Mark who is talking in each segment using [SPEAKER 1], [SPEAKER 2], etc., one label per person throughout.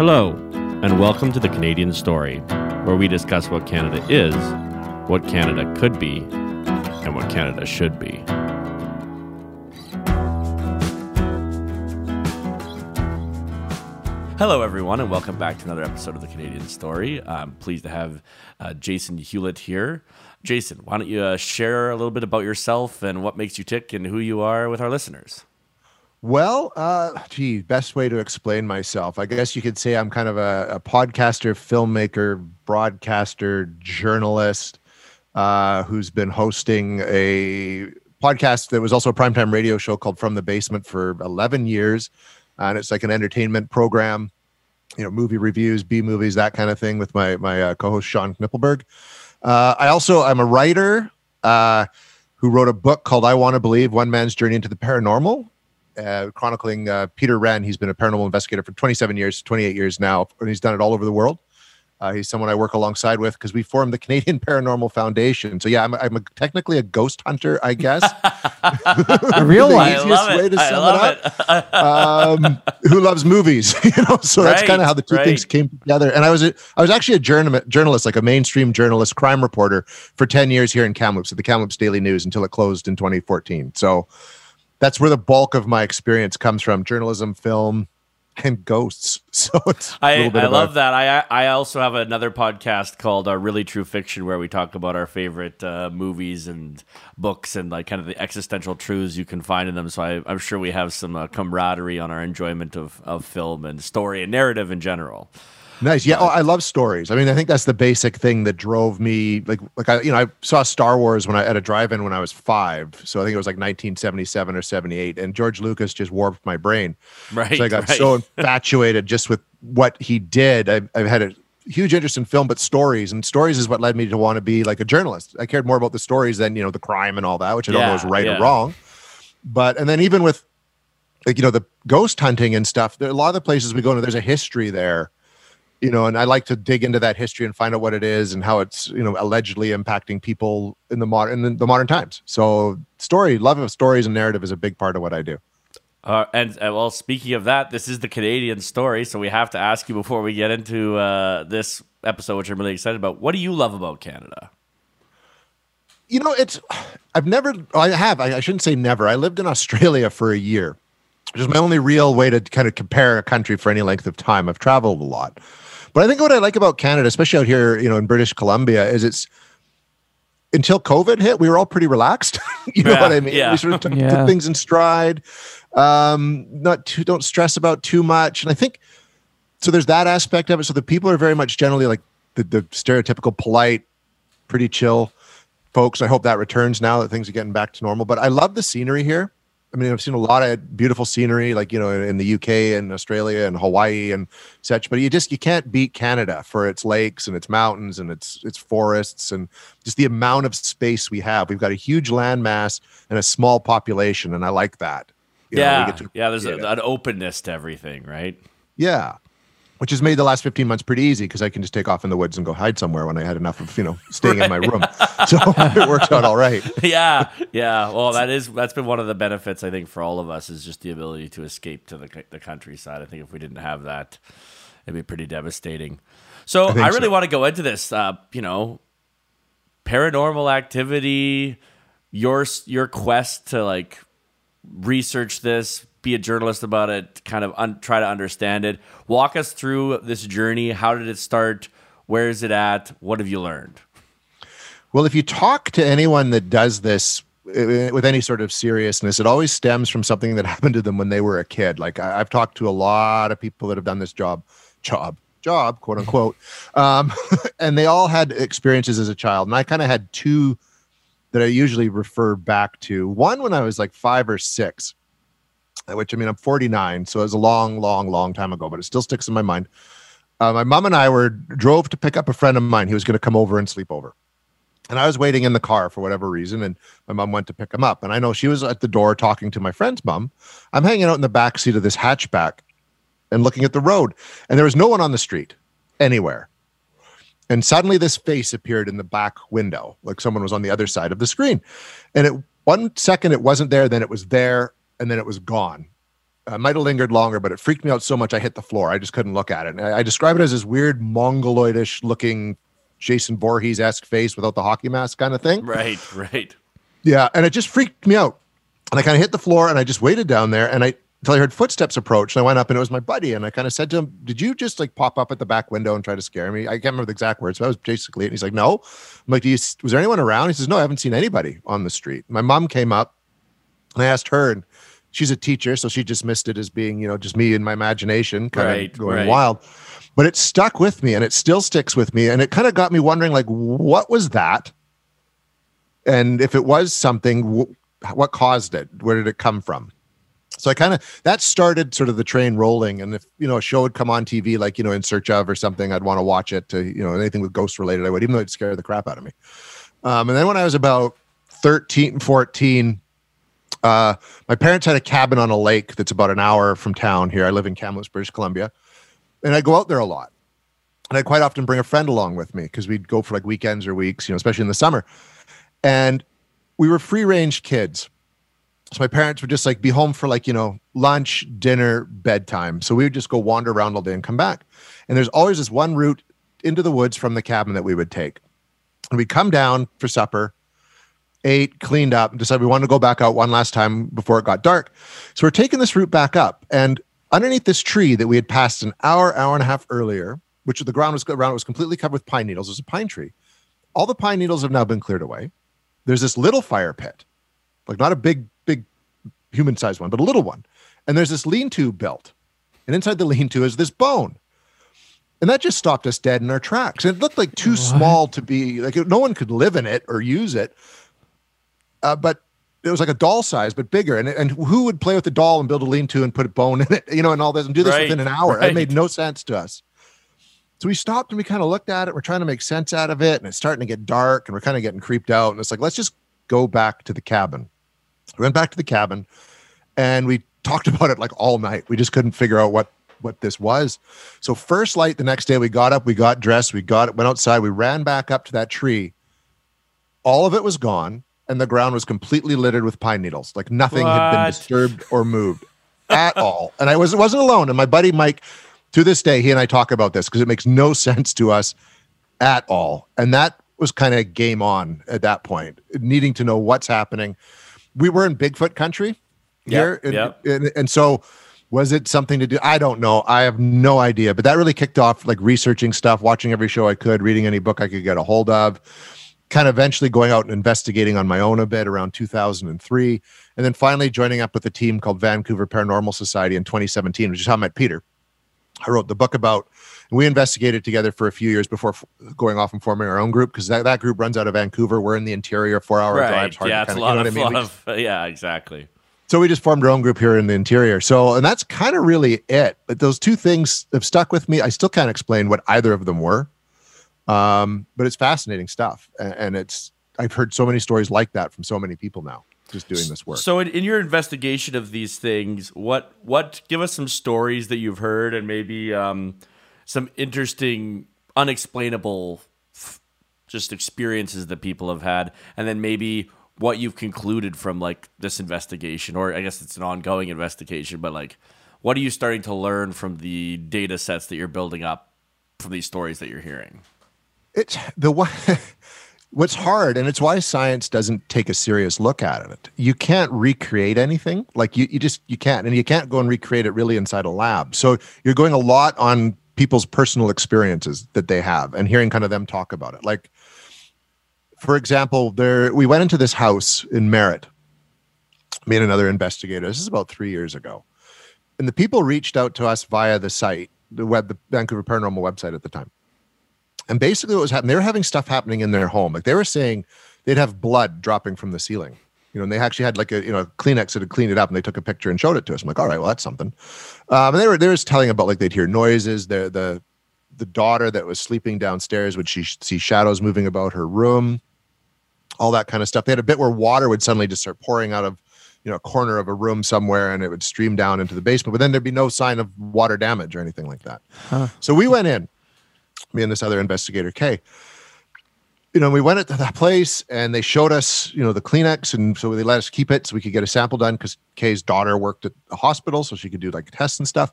[SPEAKER 1] Hello, and welcome to the Canadian Story, where we discuss what Canada is, what Canada could be, and what Canada should be. Hello, everyone, and welcome back to another episode of the Canadian Story. I'm pleased to have uh, Jason Hewlett here. Jason, why don't you uh, share a little bit about yourself and what makes you tick and who you are with our listeners?
[SPEAKER 2] Well, uh, gee, best way to explain myself. I guess you could say I'm kind of a, a podcaster, filmmaker, broadcaster, journalist uh, who's been hosting a podcast that was also a primetime radio show called From the Basement for 11 years. And it's like an entertainment program, you know, movie reviews, B movies, that kind of thing with my, my uh, co host, Sean Knippelberg. Uh, I also, I'm a writer uh, who wrote a book called I Want to Believe One Man's Journey into the Paranormal uh, chronicling uh, Peter Renn. He's been a paranormal investigator for 27 years, 28 years now, and he's done it all over the world. Uh, he's someone I work alongside with because we formed the Canadian Paranormal Foundation. So yeah, I'm, I'm a, technically a ghost hunter, I guess.
[SPEAKER 1] a real one. I love it. I love
[SPEAKER 2] it. um, who loves movies? you know, so right, that's kind of how the two right. things came together. And I was a, I was actually a journal, journalist, like a mainstream journalist, crime reporter for 10 years here in Kamloops at the Kamloops Daily News until it closed in 2014. So that's where the bulk of my experience comes from journalism film and ghosts. So it's
[SPEAKER 1] i, I love that. I i also have another podcast called uh, really true fiction where we talk about our favorite uh, movies and books and like kind of the existential truths you can find in them. So I, am sure we have some uh, camaraderie on our enjoyment of, of film and story and narrative in general
[SPEAKER 2] Nice. Yeah. Oh, I love stories. I mean, I think that's the basic thing that drove me. Like, like I, you know, I saw Star Wars when I at a drive-in when I was five. So I think it was like 1977 or 78, and George Lucas just warped my brain.
[SPEAKER 1] Right.
[SPEAKER 2] So I got
[SPEAKER 1] right.
[SPEAKER 2] so infatuated just with what he did. I, I've had a huge interest in film, but stories and stories is what led me to want to be like a journalist. I cared more about the stories than you know the crime and all that, which I don't know is right yeah. or wrong. But and then even with like you know the ghost hunting and stuff, there, a lot of the places we go to, there's a history there you know, and I like to dig into that history and find out what it is and how it's, you know, allegedly impacting people in the modern in the modern times. So, story, love of stories and narrative is a big part of what I do.
[SPEAKER 1] Uh, and uh, well, speaking of that, this is the Canadian story, so we have to ask you before we get into uh, this episode, which I'm really excited about. What do you love about Canada?
[SPEAKER 2] You know, it's I've never, I have, I, I shouldn't say never. I lived in Australia for a year, which is my only real way to kind of compare a country for any length of time. I've traveled a lot. But I think what I like about Canada, especially out here, you know, in British Columbia, is it's until COVID hit, we were all pretty relaxed. you know
[SPEAKER 1] yeah,
[SPEAKER 2] what I mean?
[SPEAKER 1] Yeah.
[SPEAKER 2] We sort of took, yeah. took things in stride. Um, not too, don't stress about too much. And I think so. There's that aspect of it. So the people are very much generally like the, the stereotypical polite, pretty chill folks. I hope that returns now that things are getting back to normal. But I love the scenery here. I mean, I've seen a lot of beautiful scenery, like you know, in, the UK and Australia and Hawaii and such. But you just you can't beat Canada for its lakes and its mountains and its its forests and just the amount of space we have. We've got a huge landmass and a small population, and I like that.
[SPEAKER 1] You yeah, know, yeah. There's a, an openness to everything, right?
[SPEAKER 2] Yeah, which has made the last 15 months pretty easy because I can just take off in the woods and go hide somewhere when I had enough of, you know, staying right. in my room. So it works out all right.
[SPEAKER 1] Yeah. Yeah. Well, that is, that's been one of the benefits, I think, for all of us is just the ability to escape to the, the countryside. I think if we didn't have that, it'd be pretty devastating. So I, I really so. want to go into this, uh, you know, paranormal activity, your, your quest to like research this, be a journalist about it, kind of un- try to understand it. Walk us through this journey. How did it start? Where is it at? What have you learned?
[SPEAKER 2] Well, if you talk to anyone that does this uh, with any sort of seriousness, it always stems from something that happened to them when they were a kid. Like I, have talked to a lot of people that have done this job, job, job, quote unquote, um, and they all had experiences as a child. And I kind of had two that I usually refer back to. One when I was like five or six which I mean, I'm 49, so it was a long, long, long time ago, but it still sticks in my mind. Uh, my mom and I were drove to pick up a friend of mine. He was going to come over and sleep over. And I was waiting in the car for whatever reason, and my mom went to pick him up. And I know she was at the door talking to my friend's mom. I'm hanging out in the back seat of this hatchback and looking at the road, and there was no one on the street anywhere. And suddenly, this face appeared in the back window, like someone was on the other side of the screen. And it one second it wasn't there, then it was there, and then it was gone. Uh, I might have lingered longer, but it freaked me out so much I hit the floor. I just couldn't look at it. And I, I describe it as this weird mongoloidish looking Jason Voorhees esque face without the hockey mask kind of thing.
[SPEAKER 1] Right, right.
[SPEAKER 2] Yeah, and it just freaked me out. And I kind of hit the floor and I just waited down there and I until I heard footsteps approach. And I went up and it was my buddy. And I kind of said to him, Did you just like pop up at the back window and try to scare me? I can't remember the exact words, but that was basically it. And he's like, No. I'm like, Do you was there anyone around? He says, No, I haven't seen anybody on the street. My mom came up and I asked her, and she's a teacher, so she dismissed it as being, you know, just me and my imagination kind right, of going right. wild. But it stuck with me and it still sticks with me. And it kind of got me wondering, like, what was that? And if it was something, what caused it? Where did it come from? So I kind of that started sort of the train rolling. And if you know a show would come on TV, like you know In Search of or something, I'd want to watch it. To you know anything with ghost related, I would, even though it'd scare the crap out of me. Um, and then when I was about 13, 14, uh, my parents had a cabin on a lake that's about an hour from town here. I live in Kamloops, British Columbia, and I go out there a lot. And I quite often bring a friend along with me because we'd go for like weekends or weeks, you know, especially in the summer. And we were free range kids. So my parents would just like be home for like, you know, lunch, dinner, bedtime. So we would just go wander around all day and come back. And there's always this one route into the woods from the cabin that we would take. And we'd come down for supper, ate, cleaned up, and decided we wanted to go back out one last time before it got dark. So we're taking this route back up. And underneath this tree that we had passed an hour, hour and a half earlier, which the ground was around it was completely covered with pine needles. It was a pine tree. All the pine needles have now been cleared away. There's this little fire pit, like not a big, big human sized one, but a little one. And there's this lean to built. And inside the lean to is this bone. And that just stopped us dead in our tracks. And it looked like too what? small to be like no one could live in it or use it. Uh, but it was like a doll size, but bigger. And and who would play with the doll and build a lean to and put a bone in it, you know, and all this and do this right, within an hour? Right. It made no sense to us. So we stopped and we kind of looked at it. We're trying to make sense out of it, and it's starting to get dark, and we're kind of getting creeped out. And it's like, let's just go back to the cabin. We went back to the cabin, and we talked about it like all night. We just couldn't figure out what what this was. So first light the next day, we got up, we got dressed, we got it, went outside, we ran back up to that tree. All of it was gone, and the ground was completely littered with pine needles. Like nothing what? had been disturbed or moved at all. And I was wasn't alone. And my buddy Mike to this day, he and I talk about this because it makes no sense to us at all. And that was kind of game on at that point, needing to know what's happening. We were in Bigfoot country here.
[SPEAKER 1] Yep,
[SPEAKER 2] and, yep. and, and so was it something to do? I don't know. I have no idea. But that really kicked off like researching stuff, watching every show I could, reading any book I could get a hold of, kind of eventually going out and investigating on my own a bit around 2003. And then finally joining up with a team called Vancouver Paranormal Society in 2017, which is how I met Peter. I wrote the book about, and we investigated together for a few years before f- going off and forming our own group because that, that group runs out of Vancouver. We're in the interior, four hour right. drives.
[SPEAKER 1] Hard yeah, it's a lot, of, I mean? of, yeah, exactly.
[SPEAKER 2] So we just formed our own group here in the interior. So, and that's kind of really it. But those two things have stuck with me. I still can't explain what either of them were, um, but it's fascinating stuff, and, it's I've heard so many stories like that from so many people now just doing this work.
[SPEAKER 1] So, in, in, your investigation of these things, what what give us some stories that you've heard and maybe um, some interesting, unexplainable, just experiences that people have had, and then maybe what you've concluded from like this investigation, or I guess it's an ongoing investigation, but like, what are you starting to learn from the data sets that you're building up from these stories that you're hearing?
[SPEAKER 2] It's the what's hard and it's why science doesn't take a serious look at it. You can't recreate anything. Like you, you just you can't and you can't go and recreate it really inside a lab. So you're going a lot on people's personal experiences that they have and hearing kind of them talk about it. Like for example there we went into this house in merritt me and another investigator. This is about three years ago. And the people reached out to us via the site the web the vancouver paranormal website at the time and basically, what was happening, they were having stuff happening in their home. Like they were saying they'd have blood dropping from the ceiling. You know, and they actually had like a you know Kleenex that had cleaned it up, and they took a picture and showed it to us. I'm like, all right, well that's something. Um, and they were they were telling about like they'd hear noises. The the the daughter that was sleeping downstairs would she see shadows moving about her room, all that kind of stuff. They had a bit where water would suddenly just start pouring out of you know a corner of a room somewhere, and it would stream down into the basement. But then there'd be no sign of water damage or anything like that. Huh. So we went in me and this other investigator, Kay. you know, we went to that place and they showed us, you know, the Kleenex, and so they let us keep it so we could get a sample done because Kay's daughter worked at the hospital, so she could do like tests and stuff.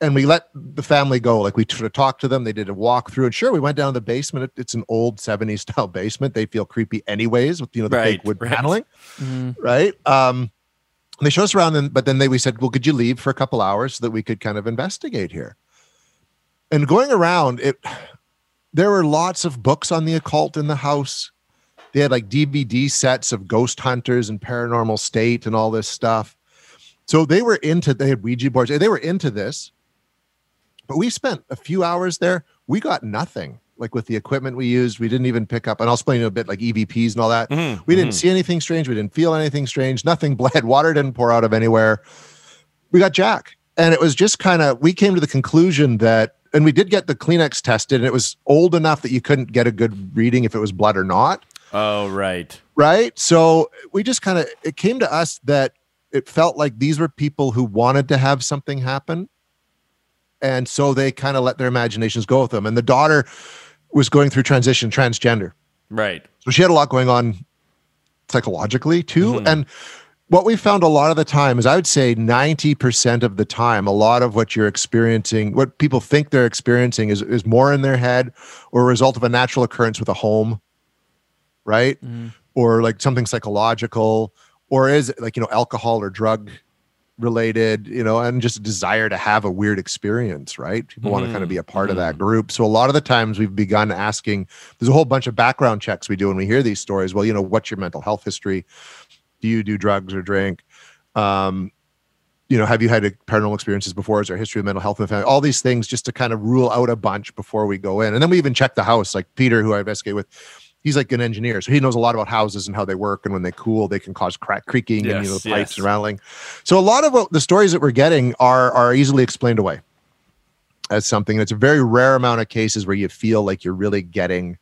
[SPEAKER 2] And we let the family go. Like we sort of talked to them. They did a walkthrough, and sure, we went down to the basement. It's an old '70s style basement. They feel creepy anyways with you know the
[SPEAKER 1] Right,
[SPEAKER 2] fake wood
[SPEAKER 1] right.
[SPEAKER 2] paneling,
[SPEAKER 3] Mhm.
[SPEAKER 2] right? Um, and they showed us around, and but then they we said, well, could you leave for a couple hours so that we could kind of investigate here? And going around, it there were lots of books on the occult in the house. They had like DVD sets of ghost hunters and paranormal state and all this stuff. So they were into they had Ouija boards. They were into this. But we spent a few hours there. We got nothing. Like with the equipment we used, we didn't even pick up. And I'll explain a bit like EVPs and all that.
[SPEAKER 1] Mhm,
[SPEAKER 2] We didn't
[SPEAKER 1] mhm.
[SPEAKER 2] see anything strange. We didn't feel anything strange. Nothing bled. Water didn't pour out of anywhere. We got Jack. And it was just kind of, we came to the conclusion that, and we did get the Kleenex tested, and it was old enough that you couldn't get a good reading if it was blood or not.
[SPEAKER 1] Oh, right.
[SPEAKER 2] Right. So we just kind of, it came to us that it felt like these were people who wanted to have something happen. And so they kind of let their imaginations go with them. And the daughter was going through transition, transgender.
[SPEAKER 1] Right.
[SPEAKER 2] So she had a lot going on psychologically too.
[SPEAKER 1] Mhm.
[SPEAKER 2] And what we found a lot of the time is I would say 90% of the time, a lot of what you're experiencing, what people think they're experiencing is, is more in their head or a result of a natural occurrence with a home, right?
[SPEAKER 3] Mhm.
[SPEAKER 2] Or like something psychological, or is it like, you know, alcohol or drug related, you know, and just a desire to have a weird experience, right? People want to kind of be a part of that group. So a lot of the times we've begun asking, there's a whole bunch of background checks we do when we hear these stories. Well, you know, what's your mental health history? Do you do drugs or drink? Um, you know, have you had a paranormal experiences before? Is there a history of mental health in the family? All these things just to kind of rule out a bunch before we go in. And then we even check the house. Like Peter, who I investigate with, he's like an engineer. So he knows a lot about houses and how they work. And when they cool, they can cause crack creaking and, you know, the pipes
[SPEAKER 1] yes.
[SPEAKER 2] and rattling. So a lot of what the stories that we're getting are, are easily explained away as something. It's a very rare amount of cases where you feel like you're really getting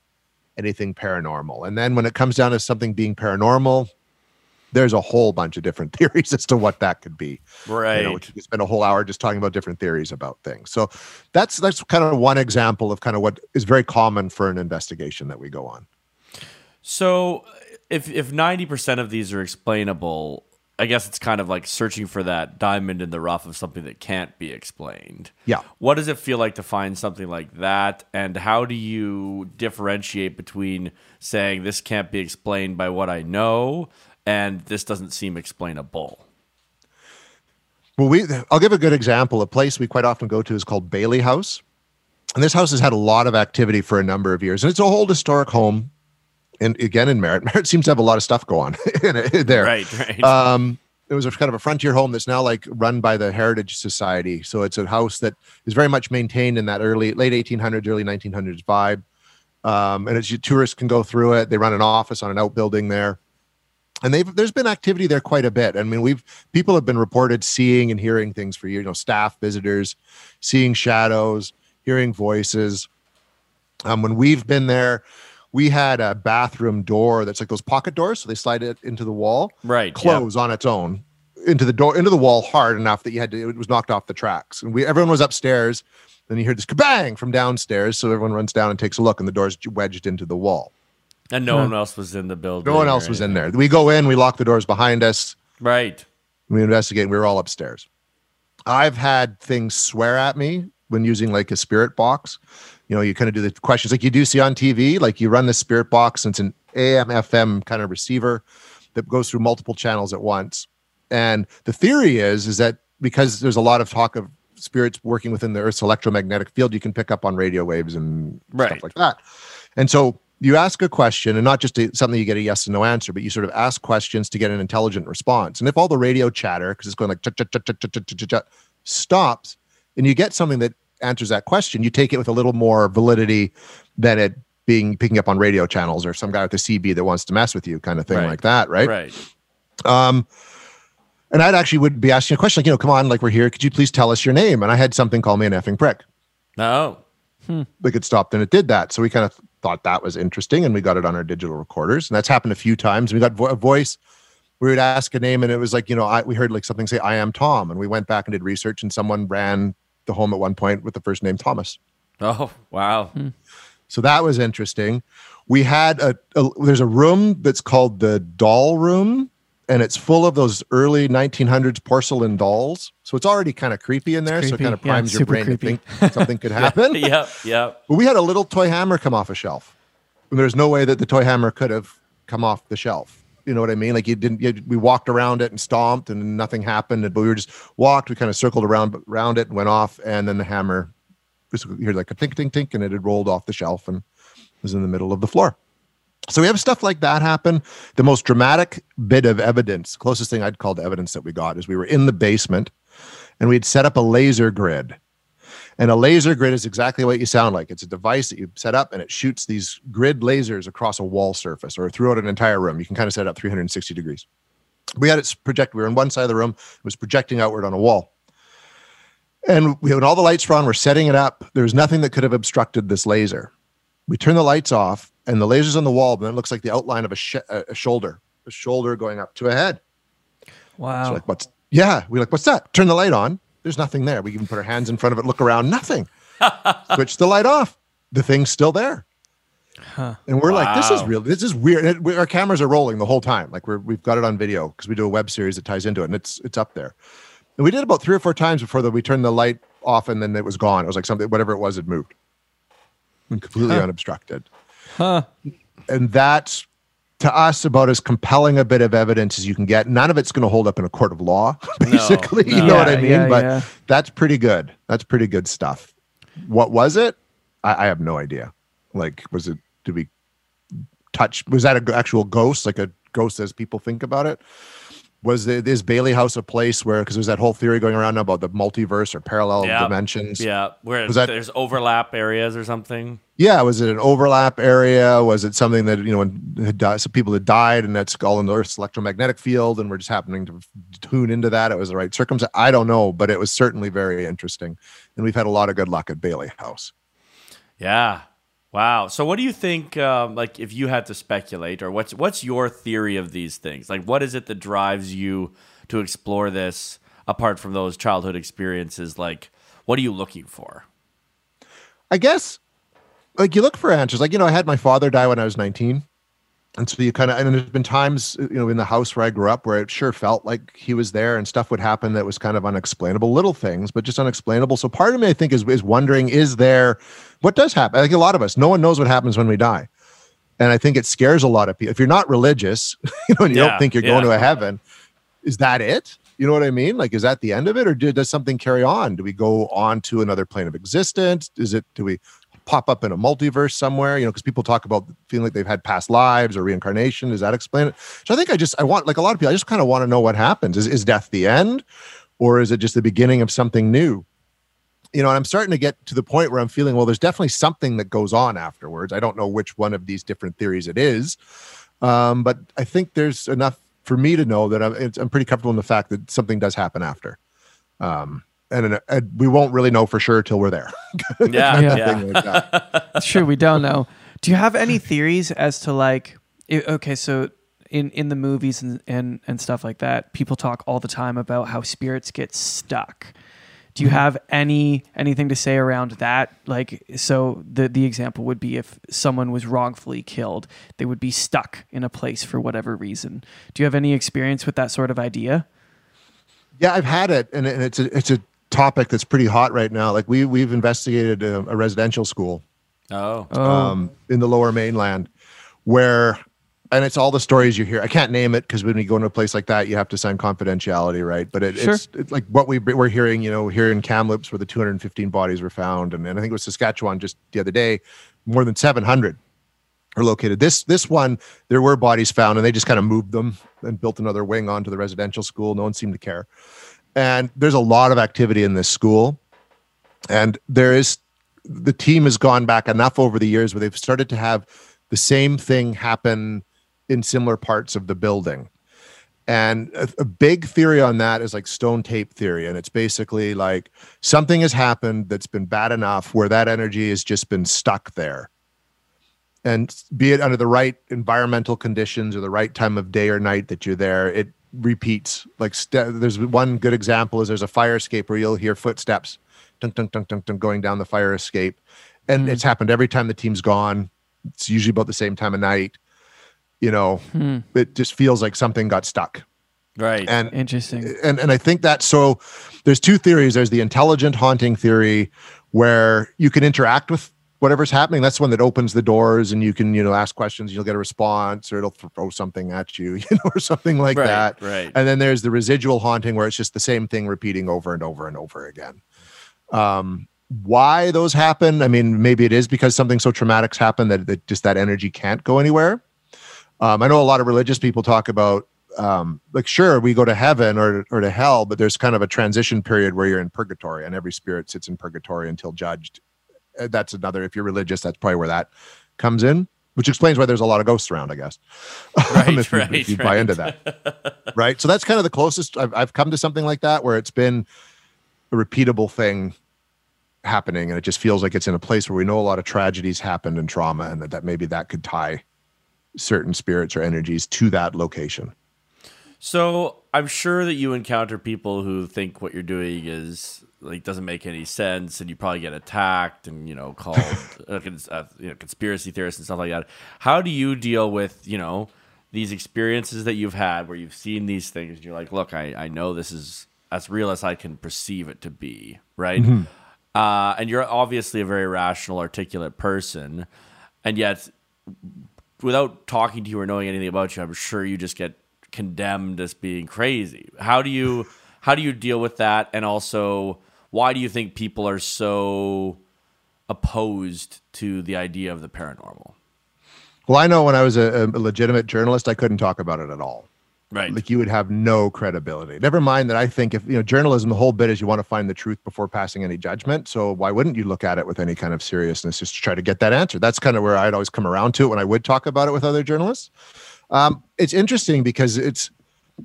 [SPEAKER 2] anything paranormal. And then when it comes down to something being paranormal, there's a whole bunch of different theories as to what that could be.
[SPEAKER 1] Right.
[SPEAKER 2] You know, we could spend a whole hour just talking about different theories about things. So that's that's kind of one example of kind of what is very common for an investigation that we go on.
[SPEAKER 1] So if if ninety percent of these are explainable, I guess it's kind of like searching for that diamond in the rough of something that can't be explained.
[SPEAKER 2] Yeah.
[SPEAKER 1] What does it feel like to find something like that? And how do you differentiate between saying this can't be explained by what I know and this doesn't seem explainable?
[SPEAKER 2] Well, we I'll give a good example. A place we quite often go to is called Bailey House. And this house has had a lot of activity for a number of years. And it's a whole historic home. And again in Merritt. Merritt seems to have a lot of stuff go on it, there.
[SPEAKER 1] Right, right.
[SPEAKER 2] Um, it was a kind of a frontier home that's now like run by the Heritage Society. So it's a house that is very much maintained in that early, late 1800s, early 1900s vibe. Um, and it's tourists can go through it. They run an office on an outbuilding there, and they've there's been activity there quite a bit. I mean, we've people have been reported seeing and hearing things for years. You know, staff visitors, seeing shadows, hearing voices. Um, when we've been there, we had a bathroom door that's like those pocket doors, so they slide it into the wall
[SPEAKER 1] right.
[SPEAKER 2] close on its own into the door into the wall hard enough that you had to it was knocked off the tracks and we everyone was upstairs then you hear this kabang from downstairs so everyone runs down and takes a look and the door's wedged into the wall
[SPEAKER 1] And no one else was in the building.
[SPEAKER 2] no one else was in there. We go in we lock the doors behind us.
[SPEAKER 1] Right.
[SPEAKER 2] we investigate we were all upstairs. I've had things swear at me when using like a spirit box. You know you kind of do the questions like you do see on tv like you run the spirit box and it's an am fm kind of receiver that goes through multiple channels at once. And the theory is is that because there's a lot of talk of spirits working within the earth's electromagnetic field you can pick up on radio waves and
[SPEAKER 1] Right.
[SPEAKER 2] stuff like that. And so you ask a question and not just a, something you get a yes and no answer, but you sort of ask questions to get an intelligent response. And if all the radio chatter, because it's going like stops, and you get something that answers that question, you take it with a little more validity than it being picking up on radio channels or some guy with a CB that wants to mess with you, kind of thing
[SPEAKER 1] right.
[SPEAKER 2] like that, right?
[SPEAKER 1] Right.
[SPEAKER 2] Um, and I'd actually would be asking a question like, you know, come on, like we're here, could you please tell us your name? And I had something call me an effing prick.
[SPEAKER 1] No. Oh. Hmm.
[SPEAKER 2] Like it stopped and it did that. So we kind of thought that was interesting and we got it on our digital recorders. And that's happened a few times. We got vo- a voice. We would ask a name and it was like, you know, I, we heard like something say, I am Tom. And we went back and did research and someone ran the home at one point with the first name Thomas.
[SPEAKER 1] Oh, wow. Hmm.
[SPEAKER 2] So that was interesting. We had a, a there's a room that's called the doll room and it's full of those early 1900s porcelain dolls. So it's already kind of creepy in there. So it kind of primes yeah, your brain creepy. to think something could happen.
[SPEAKER 1] yeah, yeah.
[SPEAKER 2] But we had a little toy hammer come off a shelf. And there's no way that the toy hammer could have come off the shelf. You know what I mean? Like you didn't. You, we walked around it and stomped, and nothing happened. But we were just walked. We kind of circled around around it and went off, and then the hammer, you heard like a tink tink tink, and it had rolled off the shelf and was in the middle of the floor. So we have stuff like that happen. The most dramatic bit of evidence, closest thing I'd call to evidence that we got, is we were in the basement, and we'd set up a laser grid and a laser grid is exactly what you sound like. It's a device that you set up and it shoots these grid lasers across a wall surface or throughout an entire room. You can kind of set it up 360 degrees. We had it project. We were in one side of the room. It was projecting outward on a wall. And we had all the lights were on. We're setting it up. There was nothing that could have obstructed this laser. We turn the lights off, and the laser's on the wall, but it looks like the outline of a, sh- a shoulder, a shoulder going up to a head.
[SPEAKER 3] Wow.
[SPEAKER 2] So like, what's yeah? We're like, what's that? Turn the light on. There's nothing there. We even put our hands in front of it, look around, nothing. Switch the light off. The thing's still there. Huh. And we're wow. like, this is real. This is weird. It, we, our cameras are rolling the whole time. Like we're we've got it on video because we do a web series that ties into it, and it's it's up there. And we did about three or four times before that we turned the light off, and then it was gone. It was like something, whatever it was, had moved, and completely huh. unobstructed.
[SPEAKER 3] Huh.
[SPEAKER 2] And that's to us about as compelling a bit of evidence as you can get. None of it's going to hold up in a court of law, basically. No, no. You know yeah, what I mean? Yeah, but yeah. that's pretty good. That's pretty good stuff. What was it? I, I, have no idea. Like, was it? Did we touch? Was that an actual ghost? Like a ghost as people think about it? Was the, is Bailey House a place where because there's that whole theory going around about the multiverse or parallel
[SPEAKER 1] yeah.
[SPEAKER 2] dimensions?
[SPEAKER 1] Yeah, where was that, there's overlap areas or something.
[SPEAKER 2] Yeah, was it an overlap area? Was it something that you know when had died, some people had died and that's all in the Earth's electromagnetic field and we're just happening to tune into that? It was the right circumstance. I don't know, but it was certainly very interesting, and we've had a lot of good luck at Bailey House.
[SPEAKER 1] Yeah, Wow. So, what do you think? Um, like, if you had to speculate, or what's what's your theory of these things? Like, what is it that drives you to explore this apart from those childhood experiences? Like, what are you looking for?
[SPEAKER 2] I guess, like, you look for answers. Like, you know, I had my father die when I was nineteen, and so you kind of and there's been times you know in the house where i grew up where it sure felt like he was there and stuff would happen that was kind of unexplainable little things but just unexplainable so part of me i think is is wondering is there what does happen? I think a lot of us no one knows what happens when we die. And i think it scares a lot of people. If you're not religious you know and you yeah, don't think you're yeah. going to a heaven is that it? You know what i mean? Like is that the end of it or does something carry on? Do we go on to another plane of existence? Is it do we pop up in a multiverse somewhere? You know because people talk about feeling like they've had past lives or reincarnation. Does that explain it? So i think i just i want like a lot of people i just kind of want to know what happens. Is, is death the end or is it just the beginning of something new you know and i'm starting to get to the point where i'm feeling well there's definitely something that goes on afterwards i don't know which one of these different theories it is um, but i think there's enough for me to know that I'm, I'm pretty comfortable in the fact that something does happen after um, and, and we won't really know for sure till we're there.
[SPEAKER 1] yeah, yeah.
[SPEAKER 3] Like sure, we don't know. Do you have any theories as to like? okay, so in in the movies and, and and stuff like that, people talk all the time about how spirits get stuck. Do you mm-hmm. have any anything to say around that? Like, so the the example would be if someone was wrongfully killed, they would be stuck in a place for whatever reason. Do you have any experience with that sort of idea?
[SPEAKER 2] Yeah, I've had it, and, and it's a it's a topic that's pretty hot right now. Like we we've investigated a, a residential school.
[SPEAKER 1] Oh.
[SPEAKER 2] Um, in the Lower Mainland, where and it's all the stories you hear. I can't name it because when you go into a place like that, you have to sign confidentiality, right? But it, sure. it's, it's, like what we we're hearing, you know, here in Kamloops, where the 215 bodies were found, and, and I think it was Saskatchewan just the other day, more than 700 are located. This this one, there were bodies found, and they just kind of moved them and built another wing onto the residential school. No one seemed to care and there's a lot of activity in this school and there is the team has gone back enough over the years where they've started to have the same thing happen in similar parts of the building and a, a, big theory on that is like stone tape theory and it's basically like something has happened that's been bad enough where that energy has just been stuck there and be it under the right environmental conditions or the right time of day or night that you're there it repeats. Like st- there's one good example is there's a fire escape where you'll hear footsteps dunk, dunk, dunk, dunk, dunk, going down the fire escape. and hmm. it's happened every time the team's gone. It's usually about the same time of night. You know, it just feels like something got stuck.
[SPEAKER 1] Right.
[SPEAKER 2] And
[SPEAKER 3] Interesting.
[SPEAKER 2] and and I think that so there's two theories. There's the intelligent haunting theory where you can interact with whatever's happening. That's the one that opens the doors and you can, you know, ask questions, you'll get a response or it'll throw something at you, you know, or something like
[SPEAKER 1] right.
[SPEAKER 2] that.
[SPEAKER 1] Right.
[SPEAKER 2] And then there's the residual haunting where it's just the same thing repeating over and over and over again. Um, why those happen? I mean, maybe it is because something so traumatic's happened that, that just that energy can't go anywhere. Um, I know a lot of religious people talk about um, like sure we go to heaven or or to hell, but there's kind of a transition period where you're in purgatory, and every spirit sits in purgatory until judged. Uh, That's another. If you're religious, that's probably where that comes in, which explains why there's a lot of ghosts around, I guess.
[SPEAKER 1] Right,
[SPEAKER 2] if, you- if you buy into that, right? So that's kind of the closest I've I've come to something like that, where it's been a repeatable thing happening, and it just feels like it's in a place where we know a lot of tragedies happened and trauma, and that, that maybe that could tie certain spirits or energies to that location.
[SPEAKER 1] So I'm sure that you encounter people who think what you're doing is like doesn't make any sense, and you probably get attacked and you know called uh, uh, you know, conspiracy theorists and stuff like that. How do you deal with you know these experiences that you've had where you've seen these things? And you're like, look, I I know this is as real as I can perceive it to be, right? Uh, and you're obviously a very rational, articulate person, and yet without talking to you or knowing anything about you, I'm sure you just get condemned as being crazy. How do you how do you deal with that? And also, why do you think people are so opposed to the idea of the paranormal?
[SPEAKER 2] Well, I know when I was a, a legitimate journalist, I couldn't talk about it at all.
[SPEAKER 1] Right.
[SPEAKER 2] Like you would have no credibility. Never mind that I think if you know journalism, the whole bit is you want to find the truth before passing any judgment. So why wouldn't you look at it with any kind of seriousness just to try to get that answer? That's kind of where I'd always come around to it when I would talk about it with other journalists. Um, it's interesting because it's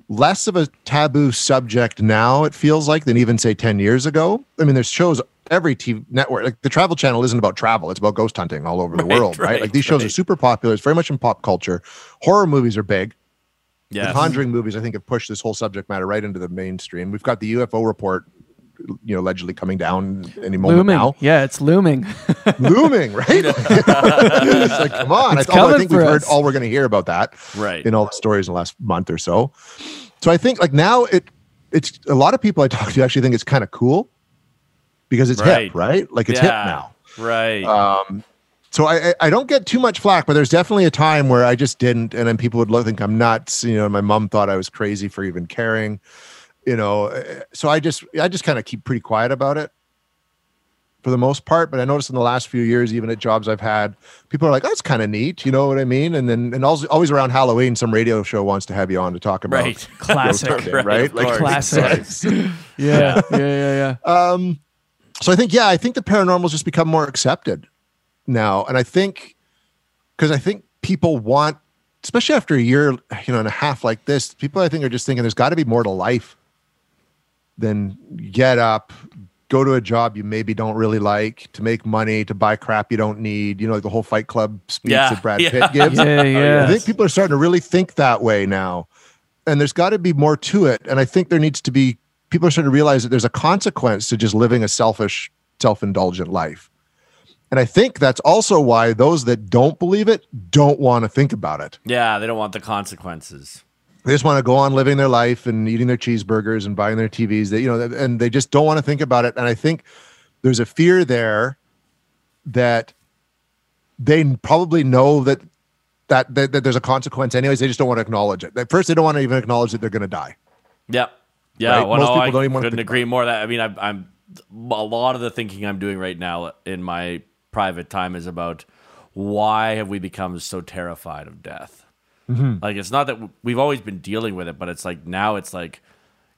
[SPEAKER 2] less of a taboo subject now. It feels like than even say ten years ago. I mean, there's shows every TV network. Like the Travel Channel isn't about travel; it's about ghost hunting all over the
[SPEAKER 1] Right,
[SPEAKER 2] world, right?
[SPEAKER 1] right,
[SPEAKER 2] Like these shows are super popular. It's very much in pop culture. Horror movies are big. The Conjuring movies, I think, have pushed this whole subject matter right into the mainstream. We've got the UFO report, you know, allegedly coming down any moment
[SPEAKER 3] Looming.
[SPEAKER 2] now.
[SPEAKER 3] Yeah, it's looming.
[SPEAKER 2] Looming, right? it's like, come on. I,
[SPEAKER 3] It's
[SPEAKER 2] although I think we've
[SPEAKER 3] for
[SPEAKER 2] heard all we're going to hear about that
[SPEAKER 1] Right.
[SPEAKER 2] in all the stories in the last month or so. So I think like now it it's a lot of people I talk to actually think it's kind of cool because it's
[SPEAKER 1] Right.
[SPEAKER 2] hip, right? Like it's
[SPEAKER 1] Yeah.
[SPEAKER 2] hip now.
[SPEAKER 1] Right.
[SPEAKER 2] Um, so I, I I don't get too much flack, but there's definitely a time where I just didn't, and then people would look think I'm nuts. You know, my mom thought I was crazy for even caring. You know, uh, so I just I just kind of keep pretty quiet about it for the most part. But I noticed in the last few years, even at jobs I've had, people are like, "Oh, "That's kind of neat." You know what I mean? And then and always always around Halloween, some radio show wants to have you on to talk about
[SPEAKER 1] right.
[SPEAKER 3] Classic.
[SPEAKER 2] ghost hunting, right?
[SPEAKER 1] of course.
[SPEAKER 3] Classic. yeah, yeah, yeah, yeah.
[SPEAKER 2] Um, so I think, yeah, I think the paranormal's just become more accepted now, and I think because I think people want, especially after a year, you know, and a half like this, people I think are just thinking there's got to be more to life than get up, go to a job you maybe don't really like, to make money, to buy crap you don't need. You know, like the whole Fight Club speech
[SPEAKER 1] Yeah,
[SPEAKER 2] that Brad
[SPEAKER 1] yeah.
[SPEAKER 2] Pitt gives.
[SPEAKER 3] Oh, yeah, yeah.
[SPEAKER 2] I think people are starting to really think that way now. And there's got to be more to it. And I think there needs to be people are starting to realize that there's a consequence to just living a selfish, self-indulgent life. And I think that's also why those that don't believe it don't want to think about it.
[SPEAKER 1] Yeah, they don't want the consequences.
[SPEAKER 2] They just want to go on living their life and eating their cheeseburgers and buying their TVs. They, you know, and they just don't want to think about it. And I think there's a fear there that they probably know that that, that, that there's a consequence anyways. They just don't want to acknowledge it. At first, they don't want to even acknowledge that they're going to die.
[SPEAKER 1] Yeah, Yeah.
[SPEAKER 2] Right?
[SPEAKER 1] Well,
[SPEAKER 2] Most
[SPEAKER 1] no,
[SPEAKER 2] people
[SPEAKER 1] I
[SPEAKER 2] don't even wanna
[SPEAKER 1] couldn't
[SPEAKER 2] think
[SPEAKER 1] agree more. That I mean, I, I'm a lot of the thinking I'm doing right now in my private time is about why have we become so terrified of death?
[SPEAKER 2] Mm-hmm.
[SPEAKER 1] Like it's not that w- we've always been dealing with it, but it's like now it's like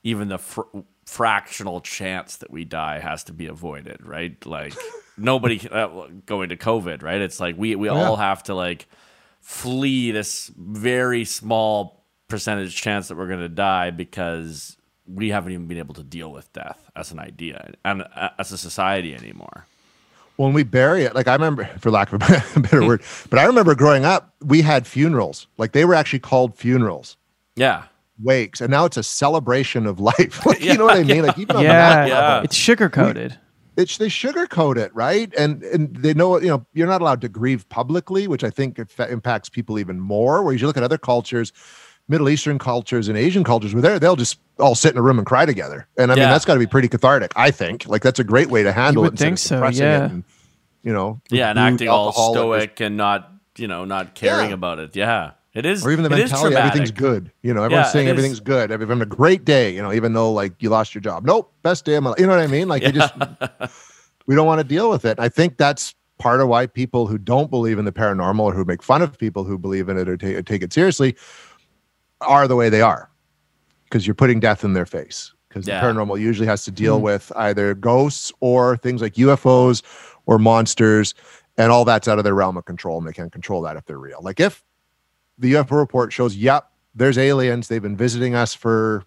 [SPEAKER 1] even the fr- fractional chance that we die has to be avoided, right? Like nobody uh, going to COVID, right? It's like we we
[SPEAKER 2] yeah.
[SPEAKER 1] all have to like flee this very small percentage chance that we're going to die because we haven't even been able to deal with death as an idea and uh, as a society anymore.
[SPEAKER 2] When we bury it, like I remember, for lack of a better word, but I remember growing up, we had funerals. Like they were actually called funerals,
[SPEAKER 1] Yeah.
[SPEAKER 2] wakes, and now it's a celebration of life. Like,
[SPEAKER 1] Yeah,
[SPEAKER 2] you know what I mean? Like even on
[SPEAKER 3] Yeah,
[SPEAKER 2] that
[SPEAKER 1] Yeah.
[SPEAKER 2] level,
[SPEAKER 3] it's sugar coated.
[SPEAKER 2] it's they sugarcoat it, right? And and they know you know you're not allowed to grieve publicly, which I think impacts people even more. Whereas you look at other cultures, Middle Eastern cultures and Asian cultures, where they they'll just all sit in a room and cry together. And I yeah. mean that's got to be pretty cathartic. I think like that's a great way to handle
[SPEAKER 3] you would
[SPEAKER 2] it.
[SPEAKER 3] Think so, yeah.
[SPEAKER 2] And, you know,
[SPEAKER 1] yeah, and acting all stoic and not you know not caring yeah. about it. Yeah. It is,
[SPEAKER 2] or even the mentality, everything's good. You know, everyone's yeah, saying everything's is. good. Everyone's having a great day. You know, even though like you lost your job. Nope, best day of my life. You know what I mean? Like yeah. you just, we don't want to deal with it. I think that's part of why people who don't believe in the paranormal or who make fun of people who believe in it or take, take it seriously are the way they are, because you're putting death in their face. Because yeah. the paranormal usually has to deal mm with either ghosts or things like UFOs or monsters, and all that's out of their realm of control, and they can't control that if they're real. Like if the UFO report shows, yep, there's aliens. They've been visiting us for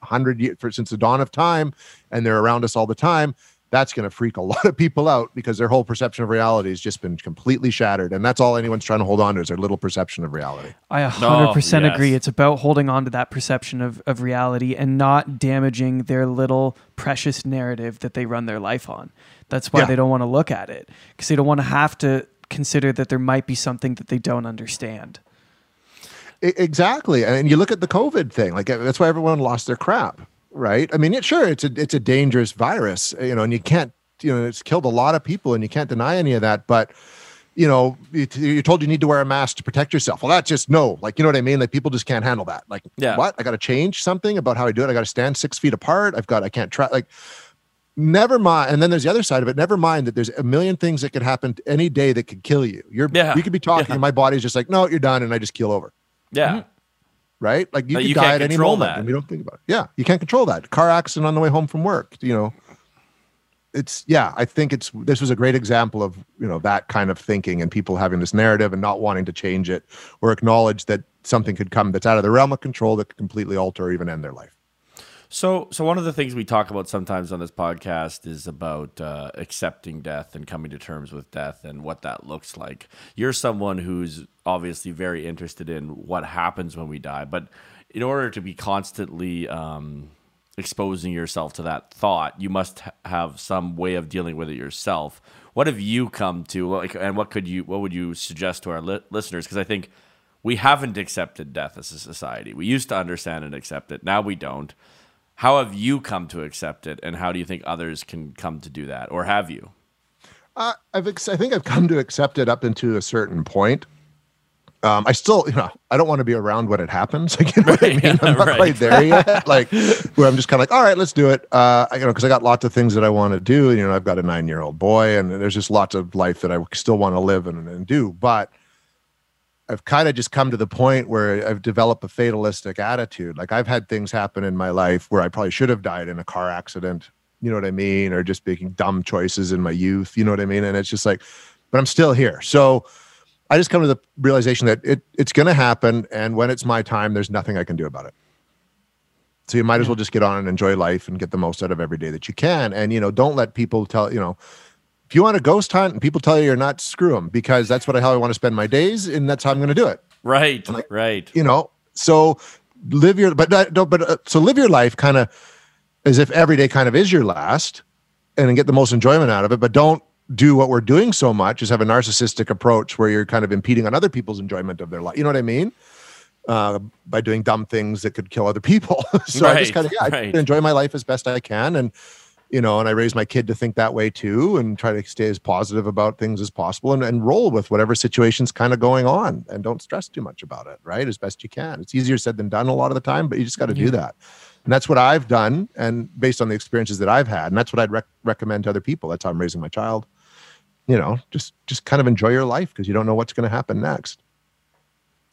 [SPEAKER 2] 100 years, for, since the dawn of time, and they're around us all the time. That's going to freak a lot of people out because their whole perception of reality has just been completely shattered. And that's all anyone's trying to hold on to is their little perception of reality.
[SPEAKER 3] I 100% oh, yes. agree. It's about holding on to that perception of, of reality and not damaging their little precious narrative that they run their life on. That's why yeah. they don't want to look at it because they don't want to have to consider that there might be something that they don't understand.
[SPEAKER 2] Exactly, and you look at the COVID thing. Like that's why everyone lost their crap, right? I mean, it, sure, it's a it's a dangerous virus, you know, and you can't, you know, it's killed a lot of people, and you can't deny any of that. But you know, you're told you need to wear a mask to protect yourself. Well, that's just no. Like, you know what I mean? Like, people just can't handle that. Like, yeah. what? I got to change something about how I do it. I got to stand six feet apart. I've got, I can't try. Like, never mind. And then there's the other side of it. Never mind that there's a million things that could happen any day that could kill you. You're, yeah. you could be talking, yeah. and my body's just like, no, you're done, and I just keel over.
[SPEAKER 1] Yeah. Mm-hmm.
[SPEAKER 2] Right? Like you but could you die at any moment that. and we don't think about it. Yeah. You can't control that. Car accident on the way home from work, you know. It's yeah, I think it's this was a great example of, you know, that kind of thinking and people having this narrative and not wanting to change it or acknowledge that something could come that's out of the realm of control that could completely alter or even end their life.
[SPEAKER 1] So, so one of the things we talk about sometimes on this podcast is about uh, accepting death and coming to terms with death and what that looks like. You're someone who's obviously very interested in what happens when we die, but in order to be constantly um, exposing yourself to that thought, you must ha- have some way of dealing with it yourself. What have you come to, like, and what could you, what would you suggest to our li- listeners? Because I think we haven't accepted death as a society. We used to understand and accept it. Now we don't how have you come to accept it, and how do you think others can come to do that, or have you?
[SPEAKER 2] Uh, I've I think I've come to accept it up into a certain point. Um, I still, you know, I don't want to be around when it happens. Like, you know right, what I mean? I'm not right. quite there yet. Like, where I'm just kind of like, all right, let's do it. Uh, you know, because I got lots of things that I want to do. You know, I've got a nine year old boy, and there's just lots of life that I still want to live and, and do. But I've kind of just come to the point where I've developed a fatalistic attitude. Like I've had things happen in my life where I probably should have died in a car accident, you know what I mean, or just making dumb choices in my youth, you know what I mean? And it's just like, but I'm still here. So I just come to the realization that it it's going to happen, and when it's my time, there's nothing I can do about it. So you might as well just get on and enjoy life and get the most out of every day that you can. And you know, don't let people tell you know if you want to ghost hunt and people tell you you're not, screw them because that's what how I want to spend my days and that's how I'm going to do it.
[SPEAKER 1] Right, right.
[SPEAKER 2] You know, so live your but don't but uh, so live your life kind of as if every day kind of is your last and get the most enjoyment out of it, but don't do what we're doing so much is have a narcissistic approach where you're kind of impeding on other people's enjoyment of their life. You know what I mean? Uh, by doing dumb things that could kill other people. so right, I just kind of yeah, right. I enjoy my life as best I can and you know, and I raise my kid to think that way too and try to stay as positive about things as possible and, and roll with whatever situation's kind of going on and don't stress too much about it, right? As best you can. It's easier said than done a lot of the time, but you just got to yeah. do that. And that's what I've done. And based on the experiences that I've had, and that's what I'd rec- recommend to other people. That's how I'm raising my child. You know, just just kind of enjoy your life because you don't know what's going to happen next.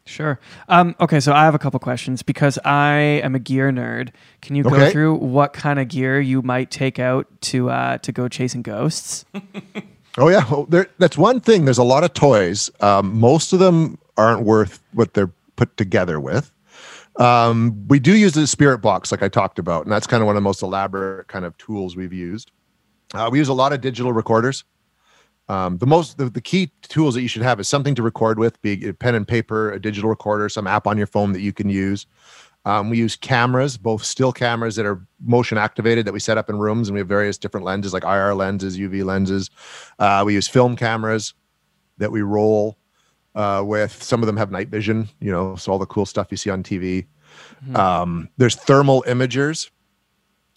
[SPEAKER 3] Sure. Um, okay, so I have a couple questions because I am a gear nerd. Can you go okay. through what kind of gear you might take out to uh, to go chasing ghosts?
[SPEAKER 2] oh yeah, well, there, that's one thing. There's a lot of toys. Um, most of them aren't worth what they're put together with. Um, we do use the spirit box, like I talked about, and that's kind of one of the most elaborate kind of tools we've used. Uh, we use a lot of digital recorders. Um, the most the, the key tools that you should have is something to record with, be it pen and paper, a digital recorder, some app on your phone that you can use. Um, we use cameras, both still cameras that are motion activated that we set up in rooms, and we have various different lenses like IR lenses, UV lenses. Uh, we use film cameras that we roll uh, with. Some of them have night vision, you know, so all the cool stuff you see on TV. Mm-hmm. Um, there's thermal imagers,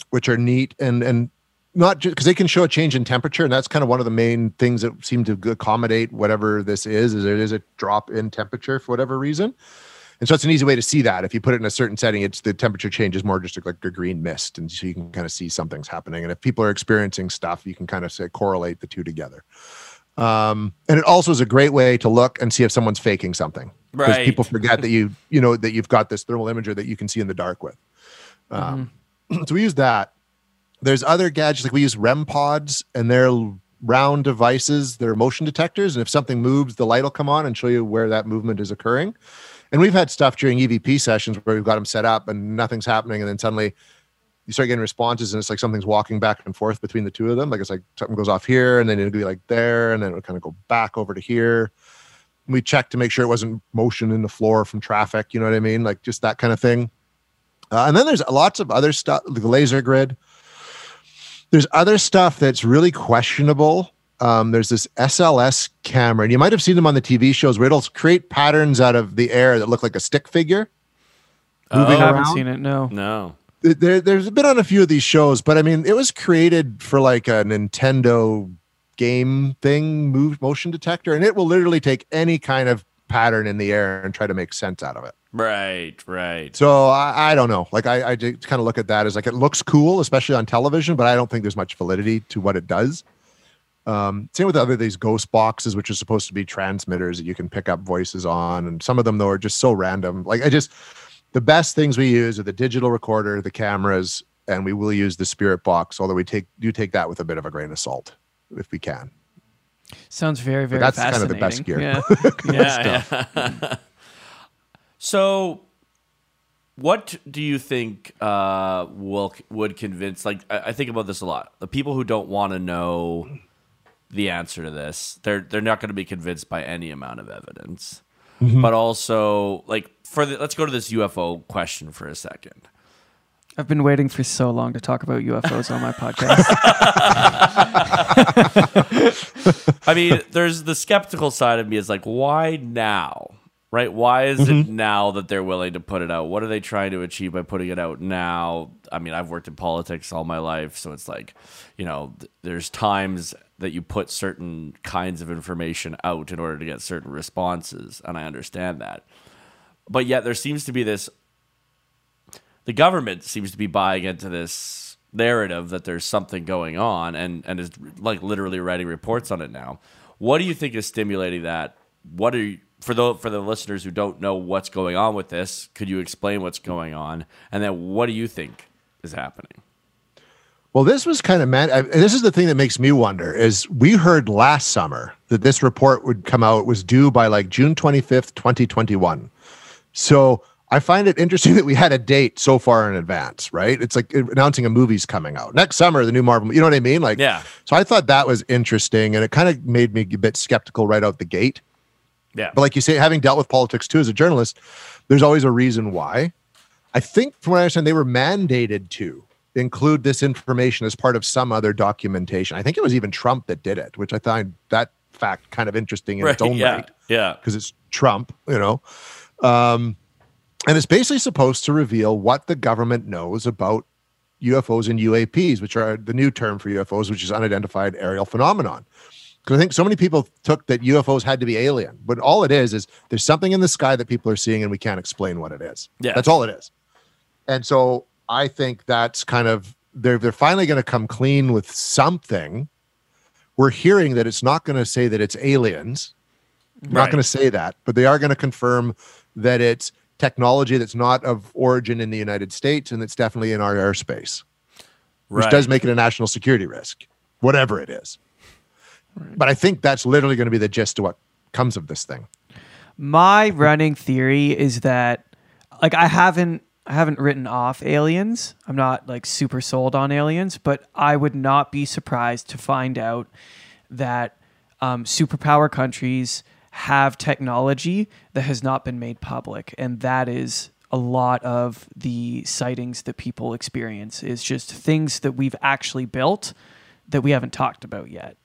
[SPEAKER 2] which are neat and and not just because they can show a change in temperature, and that's kind of one of the main things that seem to accommodate whatever this is. Is it is a drop in temperature for whatever reason, and so it's an easy way to see that. If you put it in a certain setting, it's the temperature change is more just like a green mist, and so you can kind of see something's happening. And if people are experiencing stuff, you can kind of say correlate the two together. Um, and it also is a great way to look and see if someone's faking something because
[SPEAKER 1] Right.
[SPEAKER 2] people forget that you you know that you've got this thermal imager that you can see in the dark with. Um, So we use that. There's other gadgets like we use REM pods, and they're round devices. They're motion detectors, and if something moves, the light will come on and show you where that movement is occurring. And we've had stuff during EVP sessions where we've got them set up and nothing's happening, and then suddenly you start getting responses, and it's like something's walking back and forth between the two of them. Like it's like something goes off here, and then it'll be like there, and then it'll kind of go back over to here. We checked to make sure it wasn't motion in the floor from traffic. You know what I mean? Like just that kind of thing. Uh, and then there's lots of other stuff, like the laser grid. There's other stuff that's really questionable. Um, there's this SLS camera, and you might have seen them on the TV shows where it'll create patterns out of the air that look like a stick figure.
[SPEAKER 3] I
[SPEAKER 1] Oh,
[SPEAKER 3] haven't
[SPEAKER 2] around?
[SPEAKER 3] seen it. No.
[SPEAKER 1] no.
[SPEAKER 2] There, there's been on a few of these shows, but I mean, it was created for like a Nintendo game thing, move motion detector, and it will literally take any kind of pattern in the air and try to make sense out of it.
[SPEAKER 1] Right, right.
[SPEAKER 2] So I, I don't know. Like I, I just kind of look at that as like it looks cool, especially on television, but I don't think there's much validity to what it does. Um, same with other these ghost boxes, which are supposed to be transmitters that you can pick up voices on, and some of them though are just so random. Like I just, the best things we use are the digital recorder, the cameras, and we will use the spirit box. Although we take do take that with a bit of a grain of salt if we can.
[SPEAKER 3] Sounds very, very
[SPEAKER 2] that's kind of the best gear.
[SPEAKER 3] Yeah.
[SPEAKER 1] Yeah, yeah. so, what do you think uh, will would convince? Like, I, I think about this a lot. The people who don't want to know the answer to this, they're they're not going to be convinced by any amount of evidence. But also, like, for the, let's go to this UFO question for a second.
[SPEAKER 3] I've been waiting for so long to talk about UFOs on my podcast.
[SPEAKER 1] I mean, there's the skeptical side of me is like, why now? Right? Why is it mm-hmm. now that they're willing to put it out? What are they trying to achieve by putting it out now? I mean, I've worked in politics all my life, so it's like, you know, th- there's times that you put certain kinds of information out in order to get certain responses, and I understand that. But yet there seems to be this the government seems to be buying into this narrative that there's something going on and and is like literally writing reports on it now. What do you think is stimulating that? What are you, for the for the listeners who don't know what's going on with this? Could you explain what's going on? And then what do you think is happening?
[SPEAKER 2] Well, this was kind of man. I, this is the thing that makes me wonder: is we heard last summer that this report would come out was due by like June twenty fifth, twenty twenty one. So I find it interesting that we had a date so far in advance, right? It's like announcing a movie's coming out next summer, the new Marvel. You know what I mean? Like,
[SPEAKER 1] Yeah.
[SPEAKER 2] So I thought that was interesting, and it kind of made me a bit skeptical right out the gate.
[SPEAKER 1] Yeah.
[SPEAKER 2] But like you say, having dealt with politics too as a journalist, there's always a reason why. I think, from what I understand, they were mandated to include this information as part of some other documentation. I think it was even Trump that did it, which I find that fact kind of interesting in its own
[SPEAKER 1] yeah.
[SPEAKER 2] right
[SPEAKER 1] Yeah.
[SPEAKER 2] because it's Trump, you know. Um, and it's basically supposed to reveal what the government knows about UFOs and UAPs, which are the new term for UFOs, which is unidentified aerial phenomenon. Because I think so many people took that UFOs had to be alien, but all it is is there's something in the sky that people are seeing and we can't explain what it is.
[SPEAKER 1] Yeah.
[SPEAKER 2] That's all it is. And so I think that's kind of they're they're finally going to come clean with something. We're hearing that it's not going to say that it's aliens.
[SPEAKER 1] Right.
[SPEAKER 2] not going to say that, but they are going to confirm that it's technology that's not of origin in the United States and that's definitely in our airspace, which
[SPEAKER 1] Right.
[SPEAKER 2] does make it a national security risk, whatever it is. But I think that's literally going to be the gist of what comes of this thing.
[SPEAKER 3] My running theory is that like I haven't I haven't written off aliens. I'm not like super sold on aliens, but I would not be surprised to find out that um, superpower countries have technology that has not been made public, and that is a lot of the sightings that people experience is just things that we've actually built that we haven't talked about yet.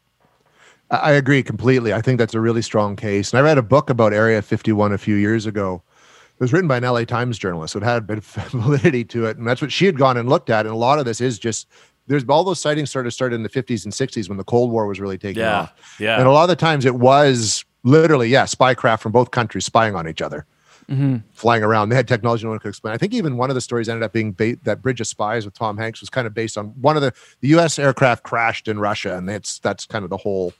[SPEAKER 2] I agree completely. I think that's a really strong case. And I read a book about Area 51 a few years ago. It was written by an LA Times journalist, so it had a bit of validity to it. And that's what she had gone and looked at. And a lot of this is just there's all those sightings started started in the 50s and 60s when the Cold War was really taking
[SPEAKER 1] Yeah.
[SPEAKER 2] off.
[SPEAKER 1] Yeah.
[SPEAKER 2] And a lot of the times it was literally, yeah, spy craft from both countries spying on each other, mm-hmm. flying around. They had technology no one could explain. I think even one of the stories ended up being ba- that Bridge of Spies with Tom Hanks was kind of based on one of the, the U.S. aircraft crashed in Russia, and that's that's kind of the whole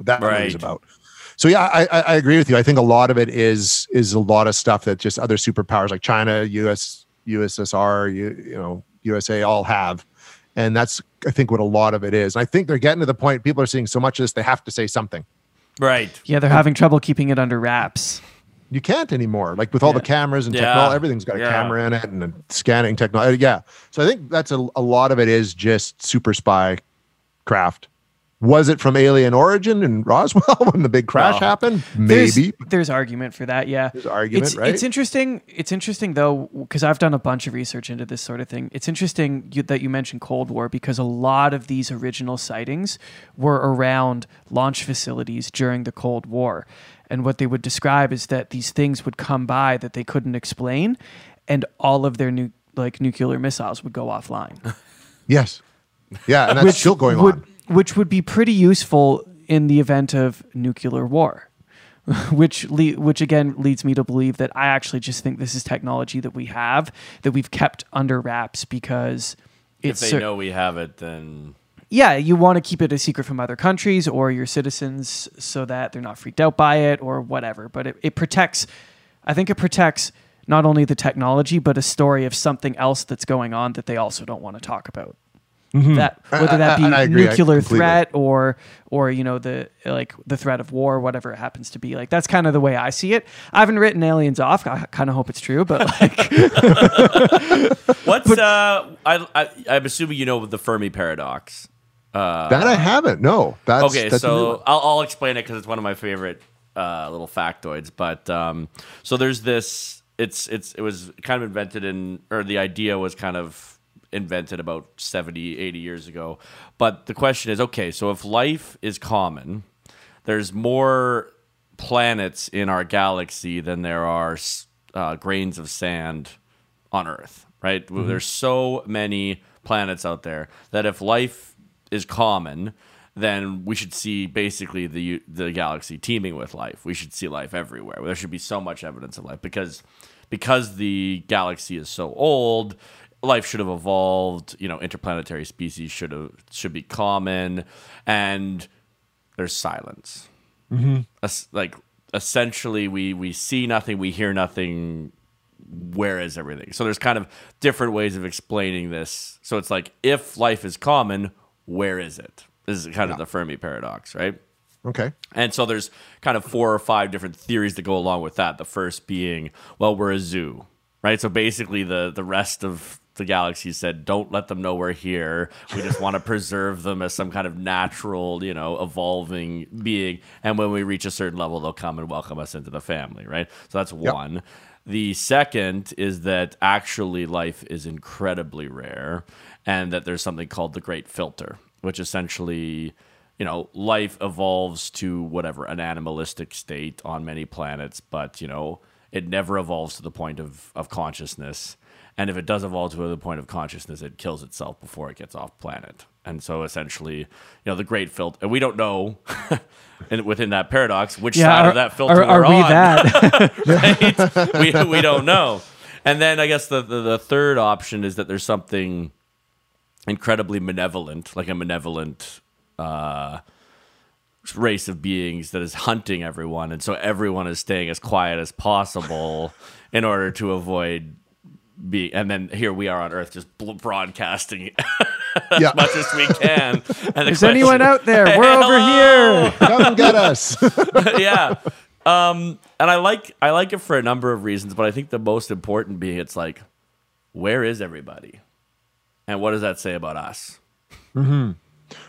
[SPEAKER 2] that
[SPEAKER 1] Right.
[SPEAKER 2] movie's about. So yeah, I, I I agree with you. I think a lot of it is is a lot of stuff that just other superpowers like China, U.S. USSR, you, you know, USA all have, and that's I think what a lot of it is. And I think they're getting to the point. People are seeing so much of this, they have to say something.
[SPEAKER 1] Right.
[SPEAKER 3] Yeah, they're having trouble keeping it under wraps.
[SPEAKER 2] You can't anymore. Like with all the cameras and
[SPEAKER 1] Yeah.
[SPEAKER 2] technology, everything's got a
[SPEAKER 1] Yeah.
[SPEAKER 2] camera in it and a scanning technology. Uh, yeah. So I think that's a, a lot of it is just super spy craft. Was it from Alien Origin in Roswell when the big crash
[SPEAKER 1] Well,
[SPEAKER 2] happened? Maybe.
[SPEAKER 3] there's, argument for that. Yeah,
[SPEAKER 2] There's argument,
[SPEAKER 3] it's,
[SPEAKER 2] right?
[SPEAKER 3] It's interesting. It's interesting though because I've done a bunch of research into this sort of thing. It's interesting you, that you mentioned Cold War because a lot of these original sightings were around launch facilities during the Cold War, and what they would describe is that these things would come by that they couldn't explain, and all of their new like nuclear missiles would go offline.
[SPEAKER 2] Yes. Yeah. And that's still going
[SPEAKER 3] would,
[SPEAKER 2] on.
[SPEAKER 3] Which would be pretty useful in the event of nuclear war. which le- which again leads me to believe that I actually just think this is technology that we have that we've kept under wraps because
[SPEAKER 1] If they
[SPEAKER 3] cer-
[SPEAKER 1] know we have it, then
[SPEAKER 3] yeah, you want to keep it a secret from other countries or your citizens so that they're not freaked out by it or whatever. But it, it protects, I think it protects not only the technology, but a story of something else that's going on that they also don't want to talk about. That whether that
[SPEAKER 2] I- I-
[SPEAKER 3] be
[SPEAKER 2] I I
[SPEAKER 3] nuclear threat or or you know the like the threat of war, whatever it happens to be. Like that's kind of the way I see it. I haven't written aliens off. I kind of hope it's true, but like
[SPEAKER 1] what's uh? I, I I'm assuming you know the Fermi paradox.
[SPEAKER 2] that I haven't. No. That's
[SPEAKER 1] okay,
[SPEAKER 2] that's a new
[SPEAKER 1] so I'll, I'll explain it because it's one of my favorite uh, little factoids. But um, so there's this. It's it's it was kind of invented in, or the idea was kind of invented about 70, 80 years ago. But the question is, okay, so if life is common, there's more planets in our galaxy than there are uh, grains of sand on Earth, right? There's so many planets out there that if life is common, then we should see basically the the galaxy teeming with life. We should see life everywhere. There should be so much evidence of life because because the galaxy is so old. Life should have evolved. You know, interplanetary species should have should be common, and there's silence. Mm-hmm. Es- like essentially, we we see nothing, we hear nothing. Where is everything? So there's kind of different ways of explaining this. So it's like if life is common, where is it? This is kind of the Fermi paradox, right?
[SPEAKER 2] Okay.
[SPEAKER 1] And so there's kind of four or five different theories that go along with that. The first being, well, we're a zoo, right? So basically, the the rest of the galaxy said, don't let them know we're here. We just want to preserve them as some kind of natural, you know, evolving being. And when we reach a certain level, they'll come and welcome us into the family, right? So that's one. The second is that actually life is incredibly rare and that there's something called the Great Filter, which essentially you know, life evolves to whatever an animalistic state on many planets, but you know, it never evolves to the point of, of consciousness. And if it does evolve to the point of consciousness, it kills itself before it gets off planet. And so essentially, you know, the great filter, and we don't know within that paradox which side
[SPEAKER 3] are,
[SPEAKER 1] of that filter
[SPEAKER 3] are, are
[SPEAKER 1] we're
[SPEAKER 3] we
[SPEAKER 1] on
[SPEAKER 3] that?
[SPEAKER 1] right? we, we don't know. And then I guess the, the, the third option is that there's something incredibly malevolent, like a malevolent uh, race of beings that is hunting everyone. And so everyone is staying as quiet as possible in order to avoid being. And then here we are on Earth just bl- broadcasting
[SPEAKER 2] Yeah.
[SPEAKER 1] as much as we can. And the
[SPEAKER 3] Is anyone out there? We're over here.
[SPEAKER 2] Come get us.
[SPEAKER 1] yeah. Um, and I like I like it for a number of reasons, but I think the most important being it's like, where is everybody, and what does that say about us?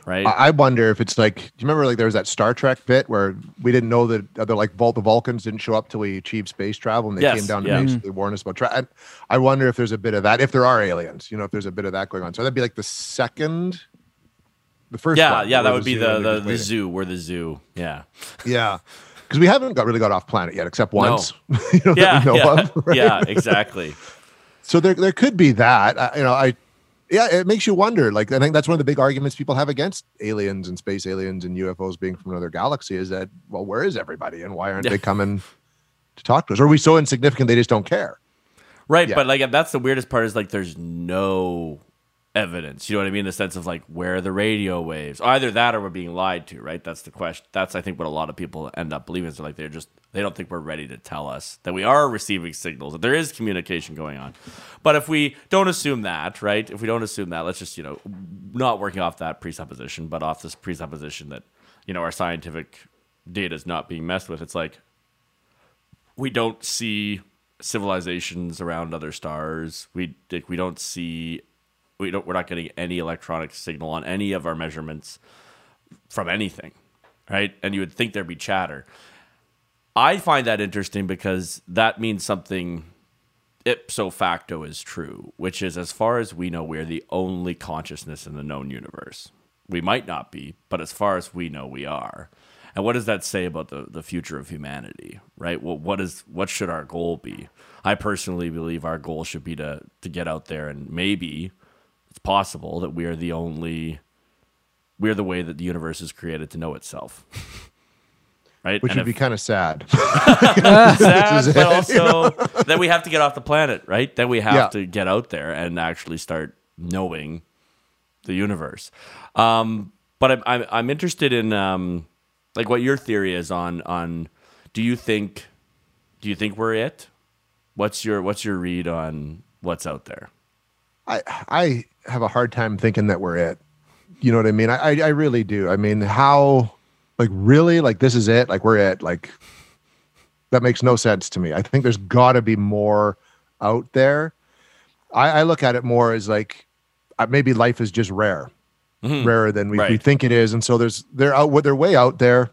[SPEAKER 1] Right?
[SPEAKER 2] I wonder if it's like, do you remember like there was that Star Trek bit where we didn't know that other like Vul- the Vulcans didn't show up till we achieved space travel and they
[SPEAKER 1] Yes,
[SPEAKER 2] came down to
[SPEAKER 1] yeah.
[SPEAKER 2] basically warn us about tra- I, I wonder if there's a bit of that, if there are aliens, you know, if there's a bit of that going on. So that'd be like the second, the first.
[SPEAKER 1] yeah,
[SPEAKER 2] one,
[SPEAKER 1] yeah, that would be the the, the zoo. We're the zoo. Yeah,
[SPEAKER 2] Yeah. Because we haven't got really got off planet yet, except once. you know,
[SPEAKER 1] yeah,
[SPEAKER 2] that we know
[SPEAKER 1] yeah,
[SPEAKER 2] of, right?
[SPEAKER 1] yeah, exactly.
[SPEAKER 2] So there, there could be that. I, you know, I, yeah, it makes you wonder. Like, I think that's one of the big arguments people have against aliens and space aliens and UFOs being from another galaxy is that, well, where is everybody and why aren't
[SPEAKER 1] Yeah.
[SPEAKER 2] they coming to talk to us? Or are we so insignificant they just don't care?
[SPEAKER 1] Right,
[SPEAKER 2] Yeah.
[SPEAKER 1] but like that's the weirdest part is like there's no evidence. You know what I mean? In the sense of like where are the radio waves? Either that or we're being lied to, right? That's the question. That's I think what a lot of people end up believing is like they're just they don't think we're ready to tell us that we are receiving signals, that there is communication going on. But if we don't assume that, right? If we don't assume that, let's just, you know, not working off that presupposition, but off this presupposition that, you know, our scientific data is not being messed with. It's like we don't see civilizations around other stars. We like, we don't see we don't we're not getting any electronic signal on any of our measurements from anything, right? And you would think there'd be chatter. I find that interesting because that means something ipso facto is true, which is as far as we know, we're the only consciousness in the known universe. We might not be, but as far as we know, we are. And what does that say about the, the future of humanity, right? Well, what is what should our goal be? I personally believe our goal should be to to get out there and maybe it's possible that we are the only we're the way that the universe is created to know itself. right?
[SPEAKER 2] Which
[SPEAKER 1] And
[SPEAKER 2] would be kind of sad.
[SPEAKER 1] sad,
[SPEAKER 2] is
[SPEAKER 1] but
[SPEAKER 2] it,
[SPEAKER 1] also that we have to get off the planet, right? Then we have
[SPEAKER 2] Yeah.
[SPEAKER 1] to get out there and actually start knowing the universe. Um, but I'm, I'm I'm interested in um, like what your theory is on on. Do you think do you think we're it? What's your what's your read on what's out there?
[SPEAKER 2] I I have a hard time thinking that we're it. You know what I mean? I I, really do. I mean, how like really like this is it? Like we're it? Like that makes no sense to me. I think there's got to be more out there. I, I look at it more as like uh, maybe life is just rare, rarer than we, we think it is, and so there's they're out they're way out there.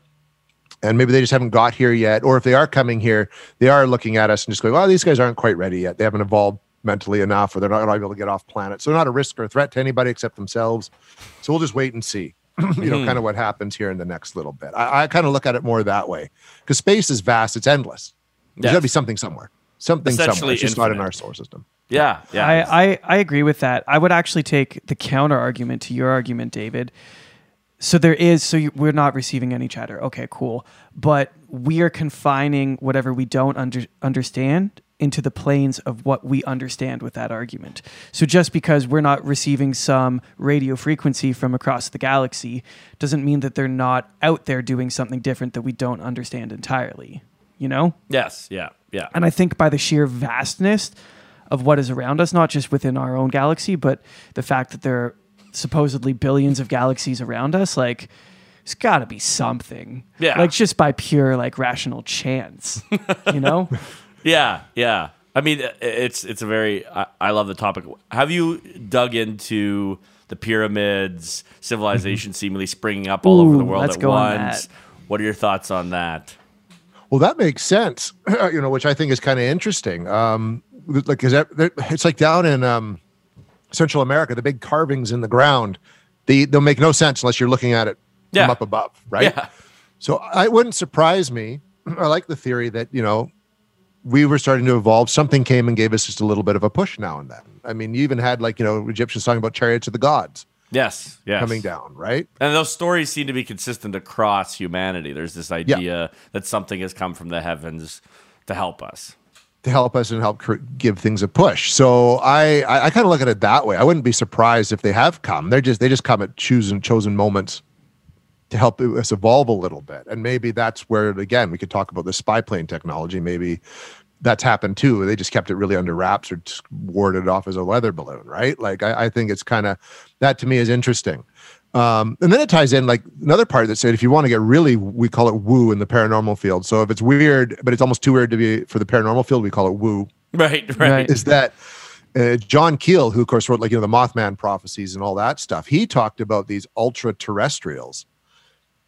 [SPEAKER 2] And maybe they just haven't got here yet, or if they are coming here, they are looking at us and just going, "Oh, these guys aren't quite ready yet. They haven't evolved mentally enough, or they're not going to be able to get off planet. So they're not a risk or a threat to anybody except themselves. So we'll just wait and see, you know, mm-hmm. kind of what happens here in the next little bit. I, I kind of look at it more that way because space is vast; it's endless. There's got to be something somewhere, something somewhere.
[SPEAKER 1] Essentially
[SPEAKER 2] It's just not in our solar system.
[SPEAKER 1] Yeah, yeah.
[SPEAKER 3] I, I, I agree with that. I would actually take the counter argument to your argument, David. So there is, so you, we're not receiving any chatter. Okay, cool. But we are confining whatever we don't under, understand into the planes of what we understand with that argument. So just because we're not receiving some radio frequency from across the galaxy doesn't mean that they're not out there doing something different that we don't understand entirely. You know?
[SPEAKER 1] yes, yeah, yeah.
[SPEAKER 3] And I think by the sheer vastness of what is around us, not just within our own galaxy, but the fact that there are supposedly billions of galaxies around us, like it's got to be something.
[SPEAKER 1] Yeah.
[SPEAKER 3] Like just by pure like rational chance, you know?
[SPEAKER 1] Yeah, yeah. I mean, it's it's a very. I, I love the topic. Have you dug into the pyramids, civilization seemingly springing up all over the world
[SPEAKER 3] let's
[SPEAKER 1] at
[SPEAKER 3] go on
[SPEAKER 1] once?
[SPEAKER 3] that.
[SPEAKER 1] What are your thoughts on that?
[SPEAKER 2] Well, that makes sense, you know, which I think is kind of interesting. Um, like, is that it's like down in um, Central America, the big carvings in the ground, they they'll make no sense unless you're looking at it
[SPEAKER 1] Yeah.
[SPEAKER 2] from up above, right?
[SPEAKER 1] Yeah,
[SPEAKER 2] So I it wouldn't surprise me. I like the theory that you know we were starting to evolve. Something came and gave us just a little bit of a push now and then. I mean, you even had like you know Egyptians talking about chariots of the gods
[SPEAKER 1] yes, yes.
[SPEAKER 2] coming down, right?
[SPEAKER 1] And those stories seem to be consistent across humanity. There's this idea that something has come from the heavens to help us.
[SPEAKER 2] to help us and help cr- give things a push. So I I, I kind of look at it that way. I wouldn't be surprised if they have come. They're just they just come at chosen chosen moments to help us evolve a little bit. And maybe that's where again we could talk about the spy plane technology. Maybe that's happened too. They just kept it really under wraps or just warded it off as a weather balloon, right? Like I, I think it's kind of that to me is interesting. Um, and then it ties in like another part that said if you want to get really, we call it woo in the paranormal field. So if it's weird, but it's almost too weird to be for the paranormal field, we call it woo
[SPEAKER 1] Right, right.
[SPEAKER 3] Right.
[SPEAKER 2] is that uh, John Keel, who of course wrote like you know the Mothman prophecies and all that stuff, he talked about these ultra terrestrials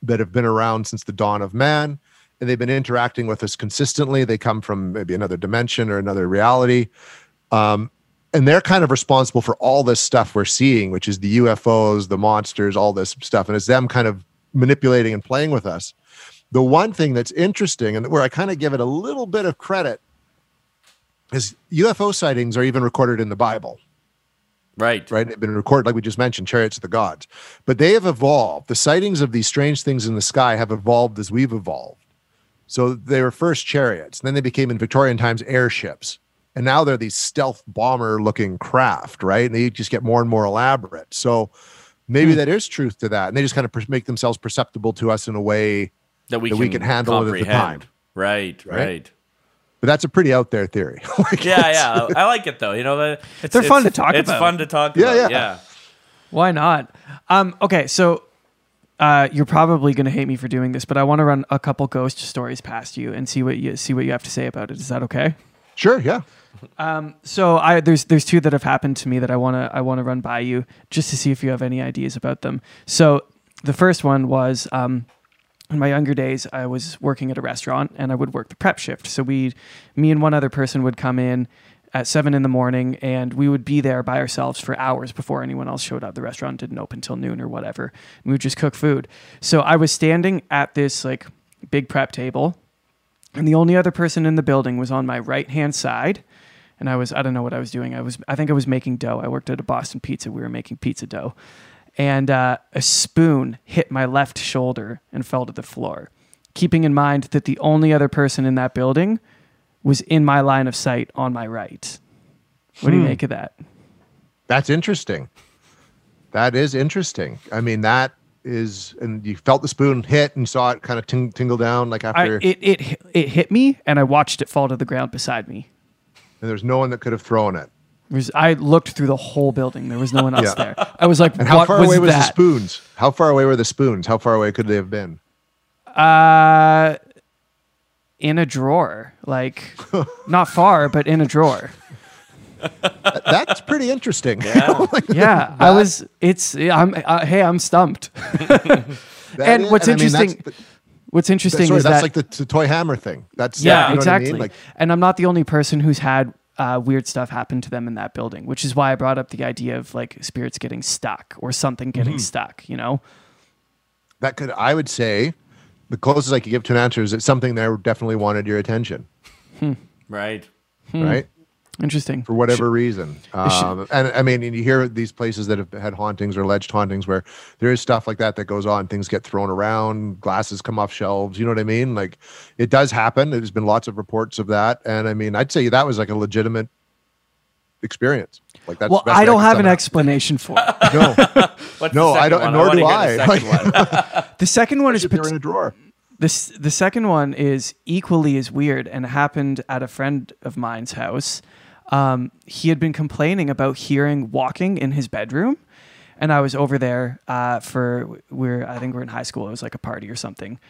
[SPEAKER 2] that have been around since the dawn of man, and they've been interacting with us consistently. They come from maybe another dimension or another reality, um, and they're kind of responsible for all this stuff we're seeing, which is the UFOs, the monsters, all this stuff, and it's them kind of manipulating and playing with us. The one thing that's interesting, and where I kind of give it a little bit of credit is UFO sightings are even recorded in the Bible.
[SPEAKER 1] Right.
[SPEAKER 2] Right. They've been recorded, like we just mentioned, chariots of the gods. But they have evolved. The sightings of these strange things in the sky have evolved as we've evolved. So they were first chariots, then they became in Victorian times airships. And now they're these stealth bomber looking craft, right? And they just get more and more elaborate. So maybe hmm. that is truth to that. And they just kind of make themselves perceptible to us in a way
[SPEAKER 1] that we, that can, we can handle it at the time. Right, right. right
[SPEAKER 2] but that's a pretty out there theory.
[SPEAKER 1] like yeah, yeah, I like it though. You know,
[SPEAKER 3] it's, they're fun to talk
[SPEAKER 1] it's
[SPEAKER 3] about.
[SPEAKER 1] Fun to talk yeah, about. Yeah, yeah.
[SPEAKER 3] Why not? Um, okay, so uh, you're probably going to hate me for doing this, but I want to run a couple ghost stories past you and see what you see what you have to say about it. Is that okay?
[SPEAKER 2] Sure. Yeah.
[SPEAKER 3] Um, so I there's there's two that have happened to me that I wanna I wanna run by you just to see if you have any ideas about them. So the first one was um, in my younger days, I was working at a restaurant and I would work the prep shift. So we, me and one other person would come in at seven in the morning and we would be there by ourselves for hours before anyone else showed up. The restaurant didn't open till noon or whatever. We would just cook food. So I was standing at this like big prep table and the only other person in the building was on my right hand side. And I was, I don't know what I was doing. I was, I think I was making dough. I worked at a Boston pizza. We were making pizza dough and uh, a spoon hit my left shoulder and fell to the floor. Keeping in mind that the only other person in that building was in my line of sight on my right. What do you hmm. make of that?
[SPEAKER 2] That's interesting. That is interesting. I mean, that is, and you felt the spoon hit and saw it kind of ting- tingle down like after
[SPEAKER 3] I, it, it it hit me, and I watched it fall to the ground beside me.
[SPEAKER 2] And there's no one that could have thrown it.
[SPEAKER 3] Was, I looked through the whole building. There was no one else yeah. there. I was like,
[SPEAKER 2] and how far
[SPEAKER 3] was
[SPEAKER 2] away was
[SPEAKER 3] that?
[SPEAKER 2] the spoons? How far away were the spoons? How far away could they have been?
[SPEAKER 3] Uh, in a drawer, like not far, but in a drawer.
[SPEAKER 2] That's pretty interesting.
[SPEAKER 3] Yeah, like, yeah. I was. It's. I'm. Uh, hey, I'm stumped. and is, what's and interesting. I mean, the, what's interesting
[SPEAKER 2] sorry,
[SPEAKER 3] is
[SPEAKER 2] that's
[SPEAKER 3] that,
[SPEAKER 2] like the, the, toy hammer thing. That's
[SPEAKER 3] yeah,
[SPEAKER 2] you know
[SPEAKER 3] exactly.
[SPEAKER 2] I mean? like,
[SPEAKER 3] and I'm not the only person who's had uh, weird stuff happened to them in that building, which is why I brought up the idea of like spirits getting stuck or something getting mm-hmm. stuck, you know?
[SPEAKER 2] That could, I would say, the closest I could give to an answer is that something there definitely wanted your attention.
[SPEAKER 1] Hmm. Right.
[SPEAKER 3] Hmm.
[SPEAKER 2] Right.
[SPEAKER 3] Interesting.
[SPEAKER 2] For whatever Sh- reason. Um, and I mean, and you hear these places that have had hauntings or alleged hauntings where there is stuff like that that goes on. Things get thrown around, glasses come off shelves. You know what I mean? Like it does happen. There's been lots of reports of that. And I mean, I'd say that was like a legitimate experience. Like that's
[SPEAKER 3] well, I don't have an explanation for it.
[SPEAKER 2] no, no, I don't. One? Nor I do I.
[SPEAKER 3] The second one, the second one is
[SPEAKER 2] pot- in a drawer.
[SPEAKER 3] This the second one is equally as weird and happened at a friend of mine's house um, he had been complaining about hearing walking in his bedroom. And I was over there uh, for, we're, I think we're in high school. It was like a party or something.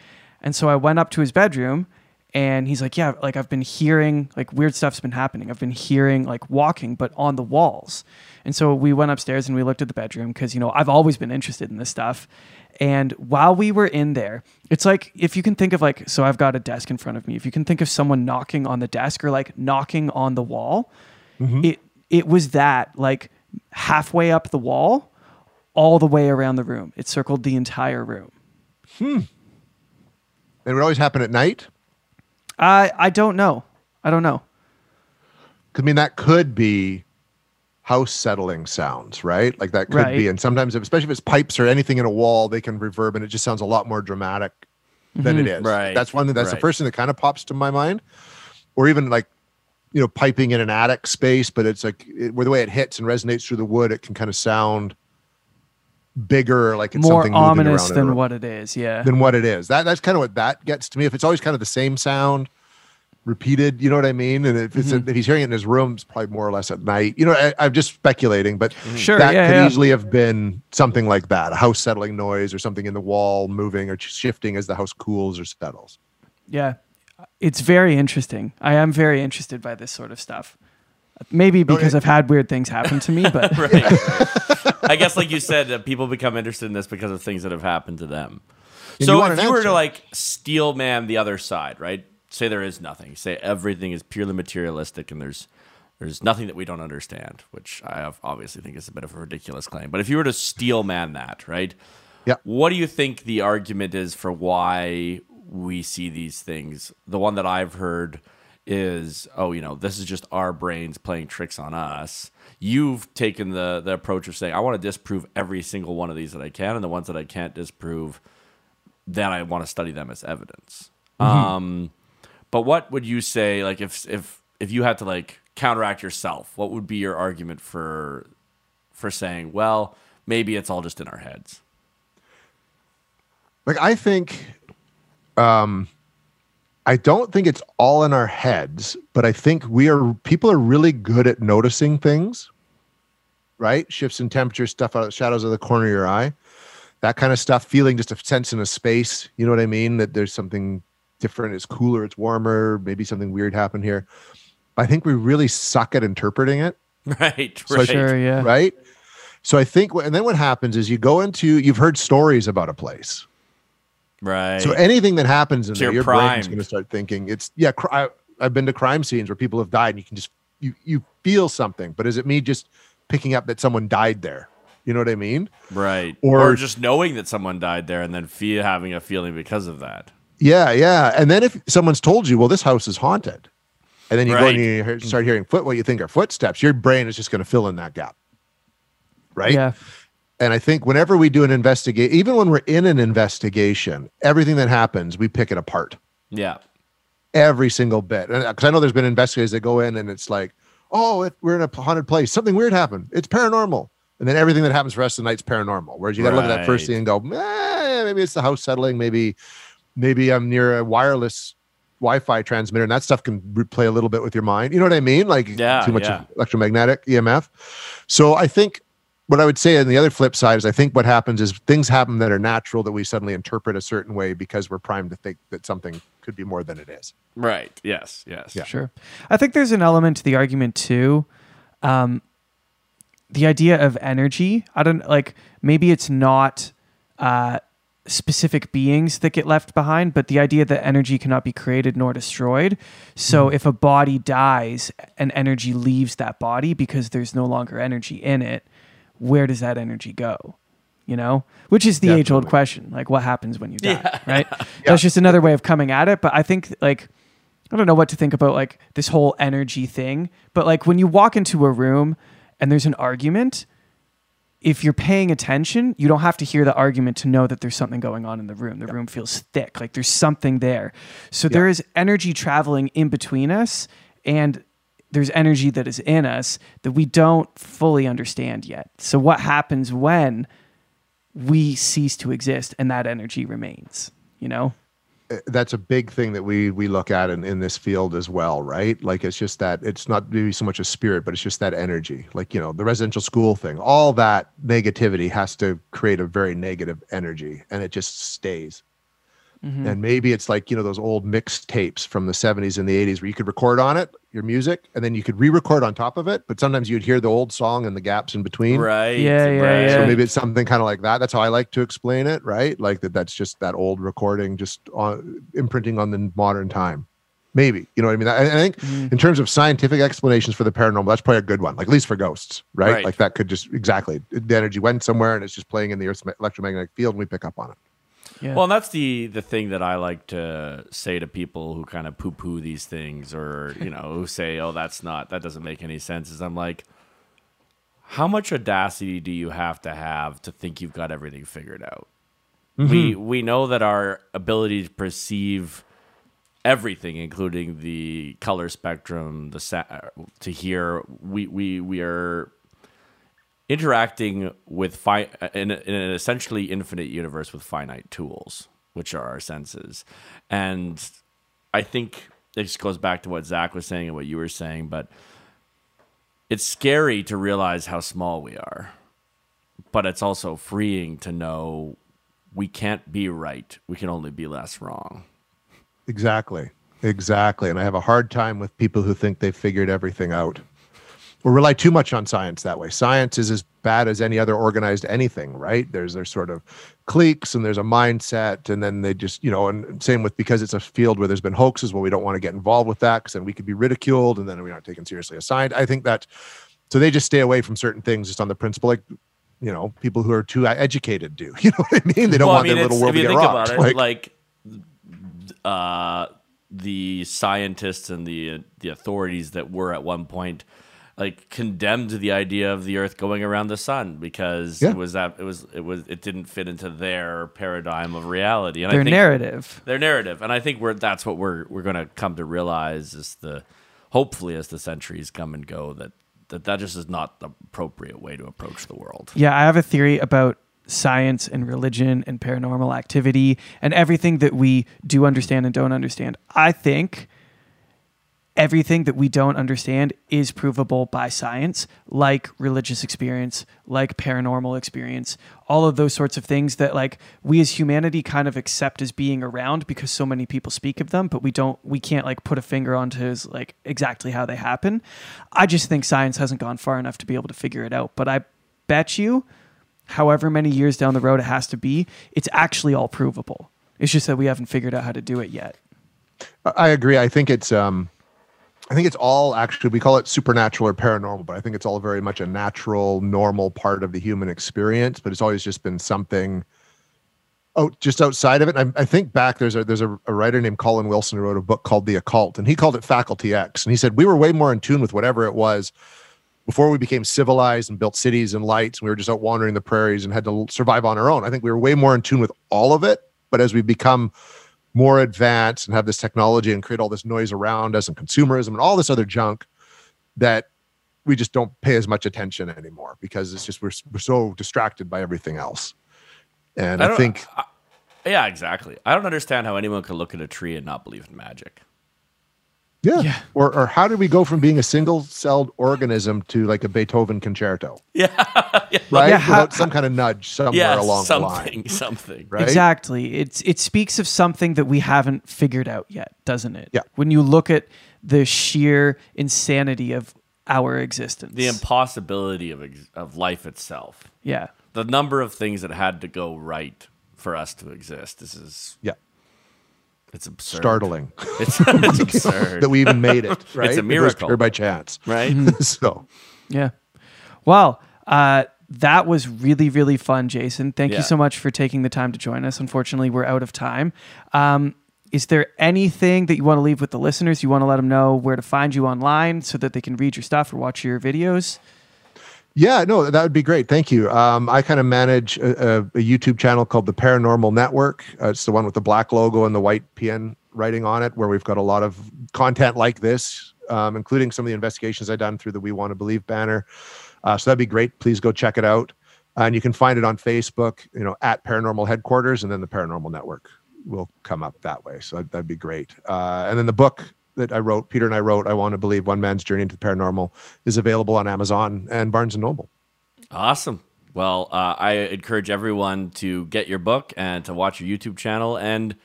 [SPEAKER 3] And so I went up to his bedroom and he's like, yeah, like I've been hearing, like weird stuff's been happening. I've been hearing like walking, but on the walls. And so we went upstairs and we looked at the bedroom because, you know, I've always been interested in this stuff. And while we were in there, it's like if you can think of like, so I've got a desk in front of me. If you can think of someone knocking on the desk or like knocking on the wall, mm-hmm. it it was that like halfway up the wall, all the way around the room. It circled the entire room.
[SPEAKER 2] Hmm. And It would always happen at night.
[SPEAKER 3] I I don't know. I don't know.
[SPEAKER 2] I mean, that could be house settling sounds, right? Like that could right. be. And sometimes, especially if it's pipes or anything in a wall, they can reverb, and it just sounds a lot more dramatic than mm-hmm. it is.
[SPEAKER 1] Right.
[SPEAKER 2] That's one. That's right. the first thing that kind of pops to my mind. Or even like you know piping in an attic space but it's like it, where the way it hits and resonates through the wood it can kind of sound bigger like it's something
[SPEAKER 3] more
[SPEAKER 2] something
[SPEAKER 3] ominous than what it is yeah
[SPEAKER 2] than what it is that that's kind of what that gets to me if it's always kind of the same sound repeated you know what i mean and if, mm-hmm. a, if he's hearing it in his room it's probably more or less at night you know I, am just speculating but
[SPEAKER 3] mm-hmm. sure,
[SPEAKER 2] that
[SPEAKER 3] yeah,
[SPEAKER 2] could
[SPEAKER 3] yeah.
[SPEAKER 2] easily have been something like that a house settling noise or something in the wall moving or shifting as the house cools or settles
[SPEAKER 3] yeah it's very interesting. I am very interested by this sort of stuff. Maybe because I've had weird things happen to me, but.
[SPEAKER 1] I guess, like you said, uh, people become interested in this because of things that have happened to them.
[SPEAKER 2] And
[SPEAKER 1] so
[SPEAKER 2] want
[SPEAKER 1] if
[SPEAKER 2] an
[SPEAKER 1] you were to like steel man the other side, right? Say there is nothing. Say everything is purely materialistic, and there's there's nothing that we don't understand, which I obviously think is a bit of a ridiculous claim. But if you were to steel man that, right?
[SPEAKER 2] Yeah.
[SPEAKER 1] What do you think the argument is for why we see these things? The one that I've heard is, oh, you know, this is just our brains playing tricks on us. You've taken the the approach of saying, I want to disprove every single one of these that I can, and the ones that I can't disprove, then I want to study them as evidence. Um, but what would you say, like, if if if you had to like counteract yourself, what would be your argument for for saying, well, maybe it's all just in our heads?
[SPEAKER 2] like i think um i don't think it's all in our heads but i think we are people are really good at noticing things right shifts in temperature stuff out of shadows of the corner of your eye that kind of stuff feeling just a sense in a space you know what i mean that there's something different it's cooler it's warmer maybe something weird happened here i think we really suck at interpreting it
[SPEAKER 1] Right,
[SPEAKER 2] So
[SPEAKER 1] right.
[SPEAKER 3] sure, yeah.
[SPEAKER 2] right so i think and then what happens is you go into you've heard stories about a place
[SPEAKER 1] Right.
[SPEAKER 2] so anything that happens in
[SPEAKER 1] So
[SPEAKER 2] there,
[SPEAKER 1] you're
[SPEAKER 2] your brain's
[SPEAKER 1] primed.
[SPEAKER 2] going to start thinking it's yeah. Cr- I, I've been to crime scenes where people have died, and you can just you you feel something. But is it me just picking up that someone died there? You know what I mean?
[SPEAKER 1] right.
[SPEAKER 2] or-
[SPEAKER 1] Or, just knowing that someone died there and then feel having a feeling because of that.
[SPEAKER 2] Yeah, yeah. And then if someone's told you, well, this house is haunted, and then you go and you hear- start hearing foot, what you think are footsteps, your brain is just going to fill in that gap, right?
[SPEAKER 3] yeah,
[SPEAKER 2] And I think whenever we do an investigate, even when we're in an investigation, everything that happens, we pick it apart.
[SPEAKER 1] Yeah.
[SPEAKER 2] every single bit. Because I know there's been investigators that go in and it's like, oh, it, we're in a haunted place. Something weird happened. It's paranormal. And then everything that happens for the rest of the night's paranormal. Whereas you got to look at that first thing and go, eh, maybe it's the house settling. Maybe, maybe I'm near a wireless Wi-Fi transmitter, and that stuff can re- play a little bit with your mind. You know what I mean? Like
[SPEAKER 1] Yeah,
[SPEAKER 2] too much
[SPEAKER 1] yeah.
[SPEAKER 2] electromagnetic EMF. So I think what I would say on the other flip side is I think what happens is things happen that are natural that we suddenly interpret a certain way because we're primed to think that something could be more than it is.
[SPEAKER 1] Right. Yes. Yes.
[SPEAKER 2] Yeah.
[SPEAKER 3] sure. I think there's an element to the argument too. Um, the idea of energy. I don't like. Maybe it's not uh, specific beings that get left behind, but the idea that energy cannot be created nor destroyed. So hmm. if a body dies and energy leaves that body because there's no longer energy in it, where does that energy go? You know, which is the age old question like, what happens when you die, right? That's just another way of coming at it. But I think, like, I don't know what to think about like this whole energy thing, but like when you walk into a room and there's an argument, if you're paying attention, you don't have to hear the argument to know that there's something going on in the room. The room feels thick, like there's something there. So there is energy traveling in between us and there's energy that is in us that we don't fully understand yet. So what happens when we cease to exist and that energy remains, you know?
[SPEAKER 2] Eh, that's a big thing that we we look at in, in this field as well right? Like it's just that it's not maybe so much a spirit but it's just that energy. Like you know the residential school thing all that negativity has to create a very negative energy and it just stays and maybe it's like you know those old mixed tapes from the 70s and the 80s where you could record on it your music and then you could re-record on top of it but sometimes you'd hear the old song and the gaps in between
[SPEAKER 1] Right.
[SPEAKER 3] Yeah, yeah,
[SPEAKER 1] right.
[SPEAKER 3] yeah.
[SPEAKER 2] so maybe it's something kind of like that. That's how I like to explain it, right? Like that. That's just that old recording, just on, imprinting on the modern time. Maybe you know what I mean. I, I think
[SPEAKER 3] Mm-hmm.
[SPEAKER 2] in terms of scientific explanations for the paranormal, that's probably a good one. Like at least for ghosts, right?
[SPEAKER 1] Right.
[SPEAKER 2] Like that could just exactly the energy went somewhere and it's just playing in the Earth's electromagnetic field, and we pick up on it.
[SPEAKER 3] Yeah.
[SPEAKER 1] Well, and that's the the thing that I like to say to people who kind of poo poo these things, or you know, who say, "Oh, that's not that doesn't make any sense." Is I'm like, how much audacity do you have to have to think you've got everything figured out? Mm-hmm. We we know that our ability to perceive everything, including the color spectrum, the sa- uh, to hear, we we we are interacting with fi- uh, in, in an essentially infinite universe with finite tools, which are our senses. And I think it just goes back to what Zach was saying and what you were saying, but it's scary to realize how small we are. But it's also freeing to know we can't be right. We can only be less wrong.
[SPEAKER 2] Exactly. Exactly. And I have a hard time with people who think they've figured everything out. Or rely too much on science that way. Science is as bad as any other organized anything, right? There's there's sort of cliques and there's a mindset, and then they just you know, and same with because it's a field where there's been hoaxes. Well, we don't want to get involved with that because then we could be ridiculed, and then we're not taken seriously as science. I think that so they just stay away from certain things just on the principle, like you know, people who are too educated do. You know what I mean? They don't
[SPEAKER 1] Well, I
[SPEAKER 2] want
[SPEAKER 1] mean,
[SPEAKER 2] their little world
[SPEAKER 1] if
[SPEAKER 2] to
[SPEAKER 1] you
[SPEAKER 2] get
[SPEAKER 1] think
[SPEAKER 2] rocked.
[SPEAKER 1] about it,
[SPEAKER 2] like,
[SPEAKER 1] like, uh, the scientists and the the authorities that were at one point like condemned the idea of the Earth going around the sun because
[SPEAKER 2] Yeah.
[SPEAKER 1] it was that it was it was it didn't fit into their paradigm of reality. And
[SPEAKER 3] Their
[SPEAKER 1] I think
[SPEAKER 3] narrative.
[SPEAKER 1] their narrative, and I think we're that's what we're we're going to come to realize is the hopefully as the centuries come and go that that that just is not the appropriate way to approach the world.
[SPEAKER 3] Yeah, I have a theory about science and religion and paranormal activity and everything that we do understand and don't understand. I think everything that we don't understand is provable by science, like religious experience, like paranormal experience, all of those sorts of things that like we as humanity kind of accept as being around because so many people speak of them, but we don't we can't like put a finger onto as like exactly how they happen. I just think science hasn't gone far enough to be able to figure it out, but I bet you however many years down the road it has to be, it's actually all provable. It's just that we haven't figured out how to do it yet.
[SPEAKER 2] I agree. I think it's um I think it's all actually we call it supernatural or paranormal, but I think it's all very much a natural, normal part of the human experience. But it's always just been something oh just outside of it. I, I think back there's a there's a, a writer named Colin Wilson who wrote a book called The Occult, and he called it Faculty X. And he said we were way more in tune with whatever it was before we became civilized and built cities and lights. And We were just out wandering the prairies and had to survive on our own. I think we were way more in tune with all of it. But as we become more advanced and have this technology and create all this noise around us and consumerism and all this other junk that we just don't pay as much attention anymore because it's just we're, we're so distracted by everything else and i,
[SPEAKER 1] don't-
[SPEAKER 2] think
[SPEAKER 1] I- yeah, exactly. I don't understand how anyone could look at a tree and not believe in magic.
[SPEAKER 2] Yeah,
[SPEAKER 3] Yeah.
[SPEAKER 2] Or, or how did we go from being a single-celled organism to like a beethoven concerto
[SPEAKER 1] Yeah,
[SPEAKER 2] right
[SPEAKER 3] Yeah, how-
[SPEAKER 2] without some kind of nudge somewhere
[SPEAKER 1] yeah,
[SPEAKER 2] along the line
[SPEAKER 1] something, something.
[SPEAKER 2] right
[SPEAKER 3] Exactly. It's it speaks of something that we haven't figured out yet, doesn't it?
[SPEAKER 2] Yeah.
[SPEAKER 3] When you look at the sheer insanity of our existence.
[SPEAKER 1] The impossibility of ex- of life itself.
[SPEAKER 3] yeah.
[SPEAKER 1] The number of things that had to go right for us to exist. This is
[SPEAKER 2] yeah
[SPEAKER 1] it's absurd.
[SPEAKER 2] startling
[SPEAKER 1] It's, it's absurd.
[SPEAKER 2] that we even made it right
[SPEAKER 1] It's a miracle.
[SPEAKER 2] pure by chance
[SPEAKER 1] right?
[SPEAKER 2] so
[SPEAKER 3] Yeah. Well, uh, that was really, really fun, Jason. Thank
[SPEAKER 1] Yeah.
[SPEAKER 3] you so much for taking the time to join us. Unfortunately, we're out of time. Um, is there anything that you want to leave with the listeners? You want to let them know where to find you online so that they can read your stuff or watch your videos?
[SPEAKER 2] Yeah, no, that would be great. Thank you. Um, I kind of manage a, a, YouTube channel called the Paranormal Network. Uh, it's the one with the black logo and the white PN writing on it, where we've got a lot of content like this, um, including some of the investigations I've done through the We Want to Believe banner. Uh, so that'd be great. Please go check it out. And you can find it on Facebook, you know, at Paranormal Headquarters, and then the Paranormal Network will come up that way. So that'd, that'd be great. Uh, and then the book that I wrote, Peter and I wrote, I Want to Believe One Man's Journey into the Paranormal, is available on Amazon and Barnes and Noble.
[SPEAKER 1] Awesome. Well, uh, I encourage everyone to get your book and to watch your YouTube channel. And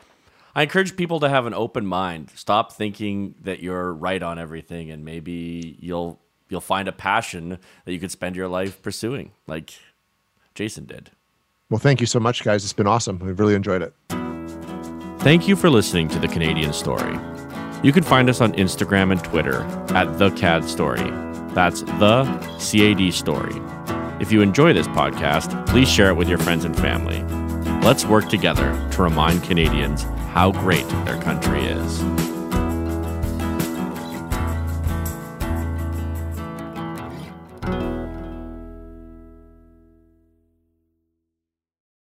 [SPEAKER 1] I encourage people to have an open mind. Stop thinking that you're right on everything, and maybe you'll you'll find a passion that you could spend your life pursuing, like Jason did.
[SPEAKER 2] Well, thank you so much, guys. It's been awesome. We've really enjoyed it.
[SPEAKER 1] Thank you for listening to the Canadian Story. You can find us on Instagram and Twitter at the CAD Story. That's the CAD Story. If you enjoy this podcast, please share it with your friends and family. Let's work together to remind Canadians how great their country is.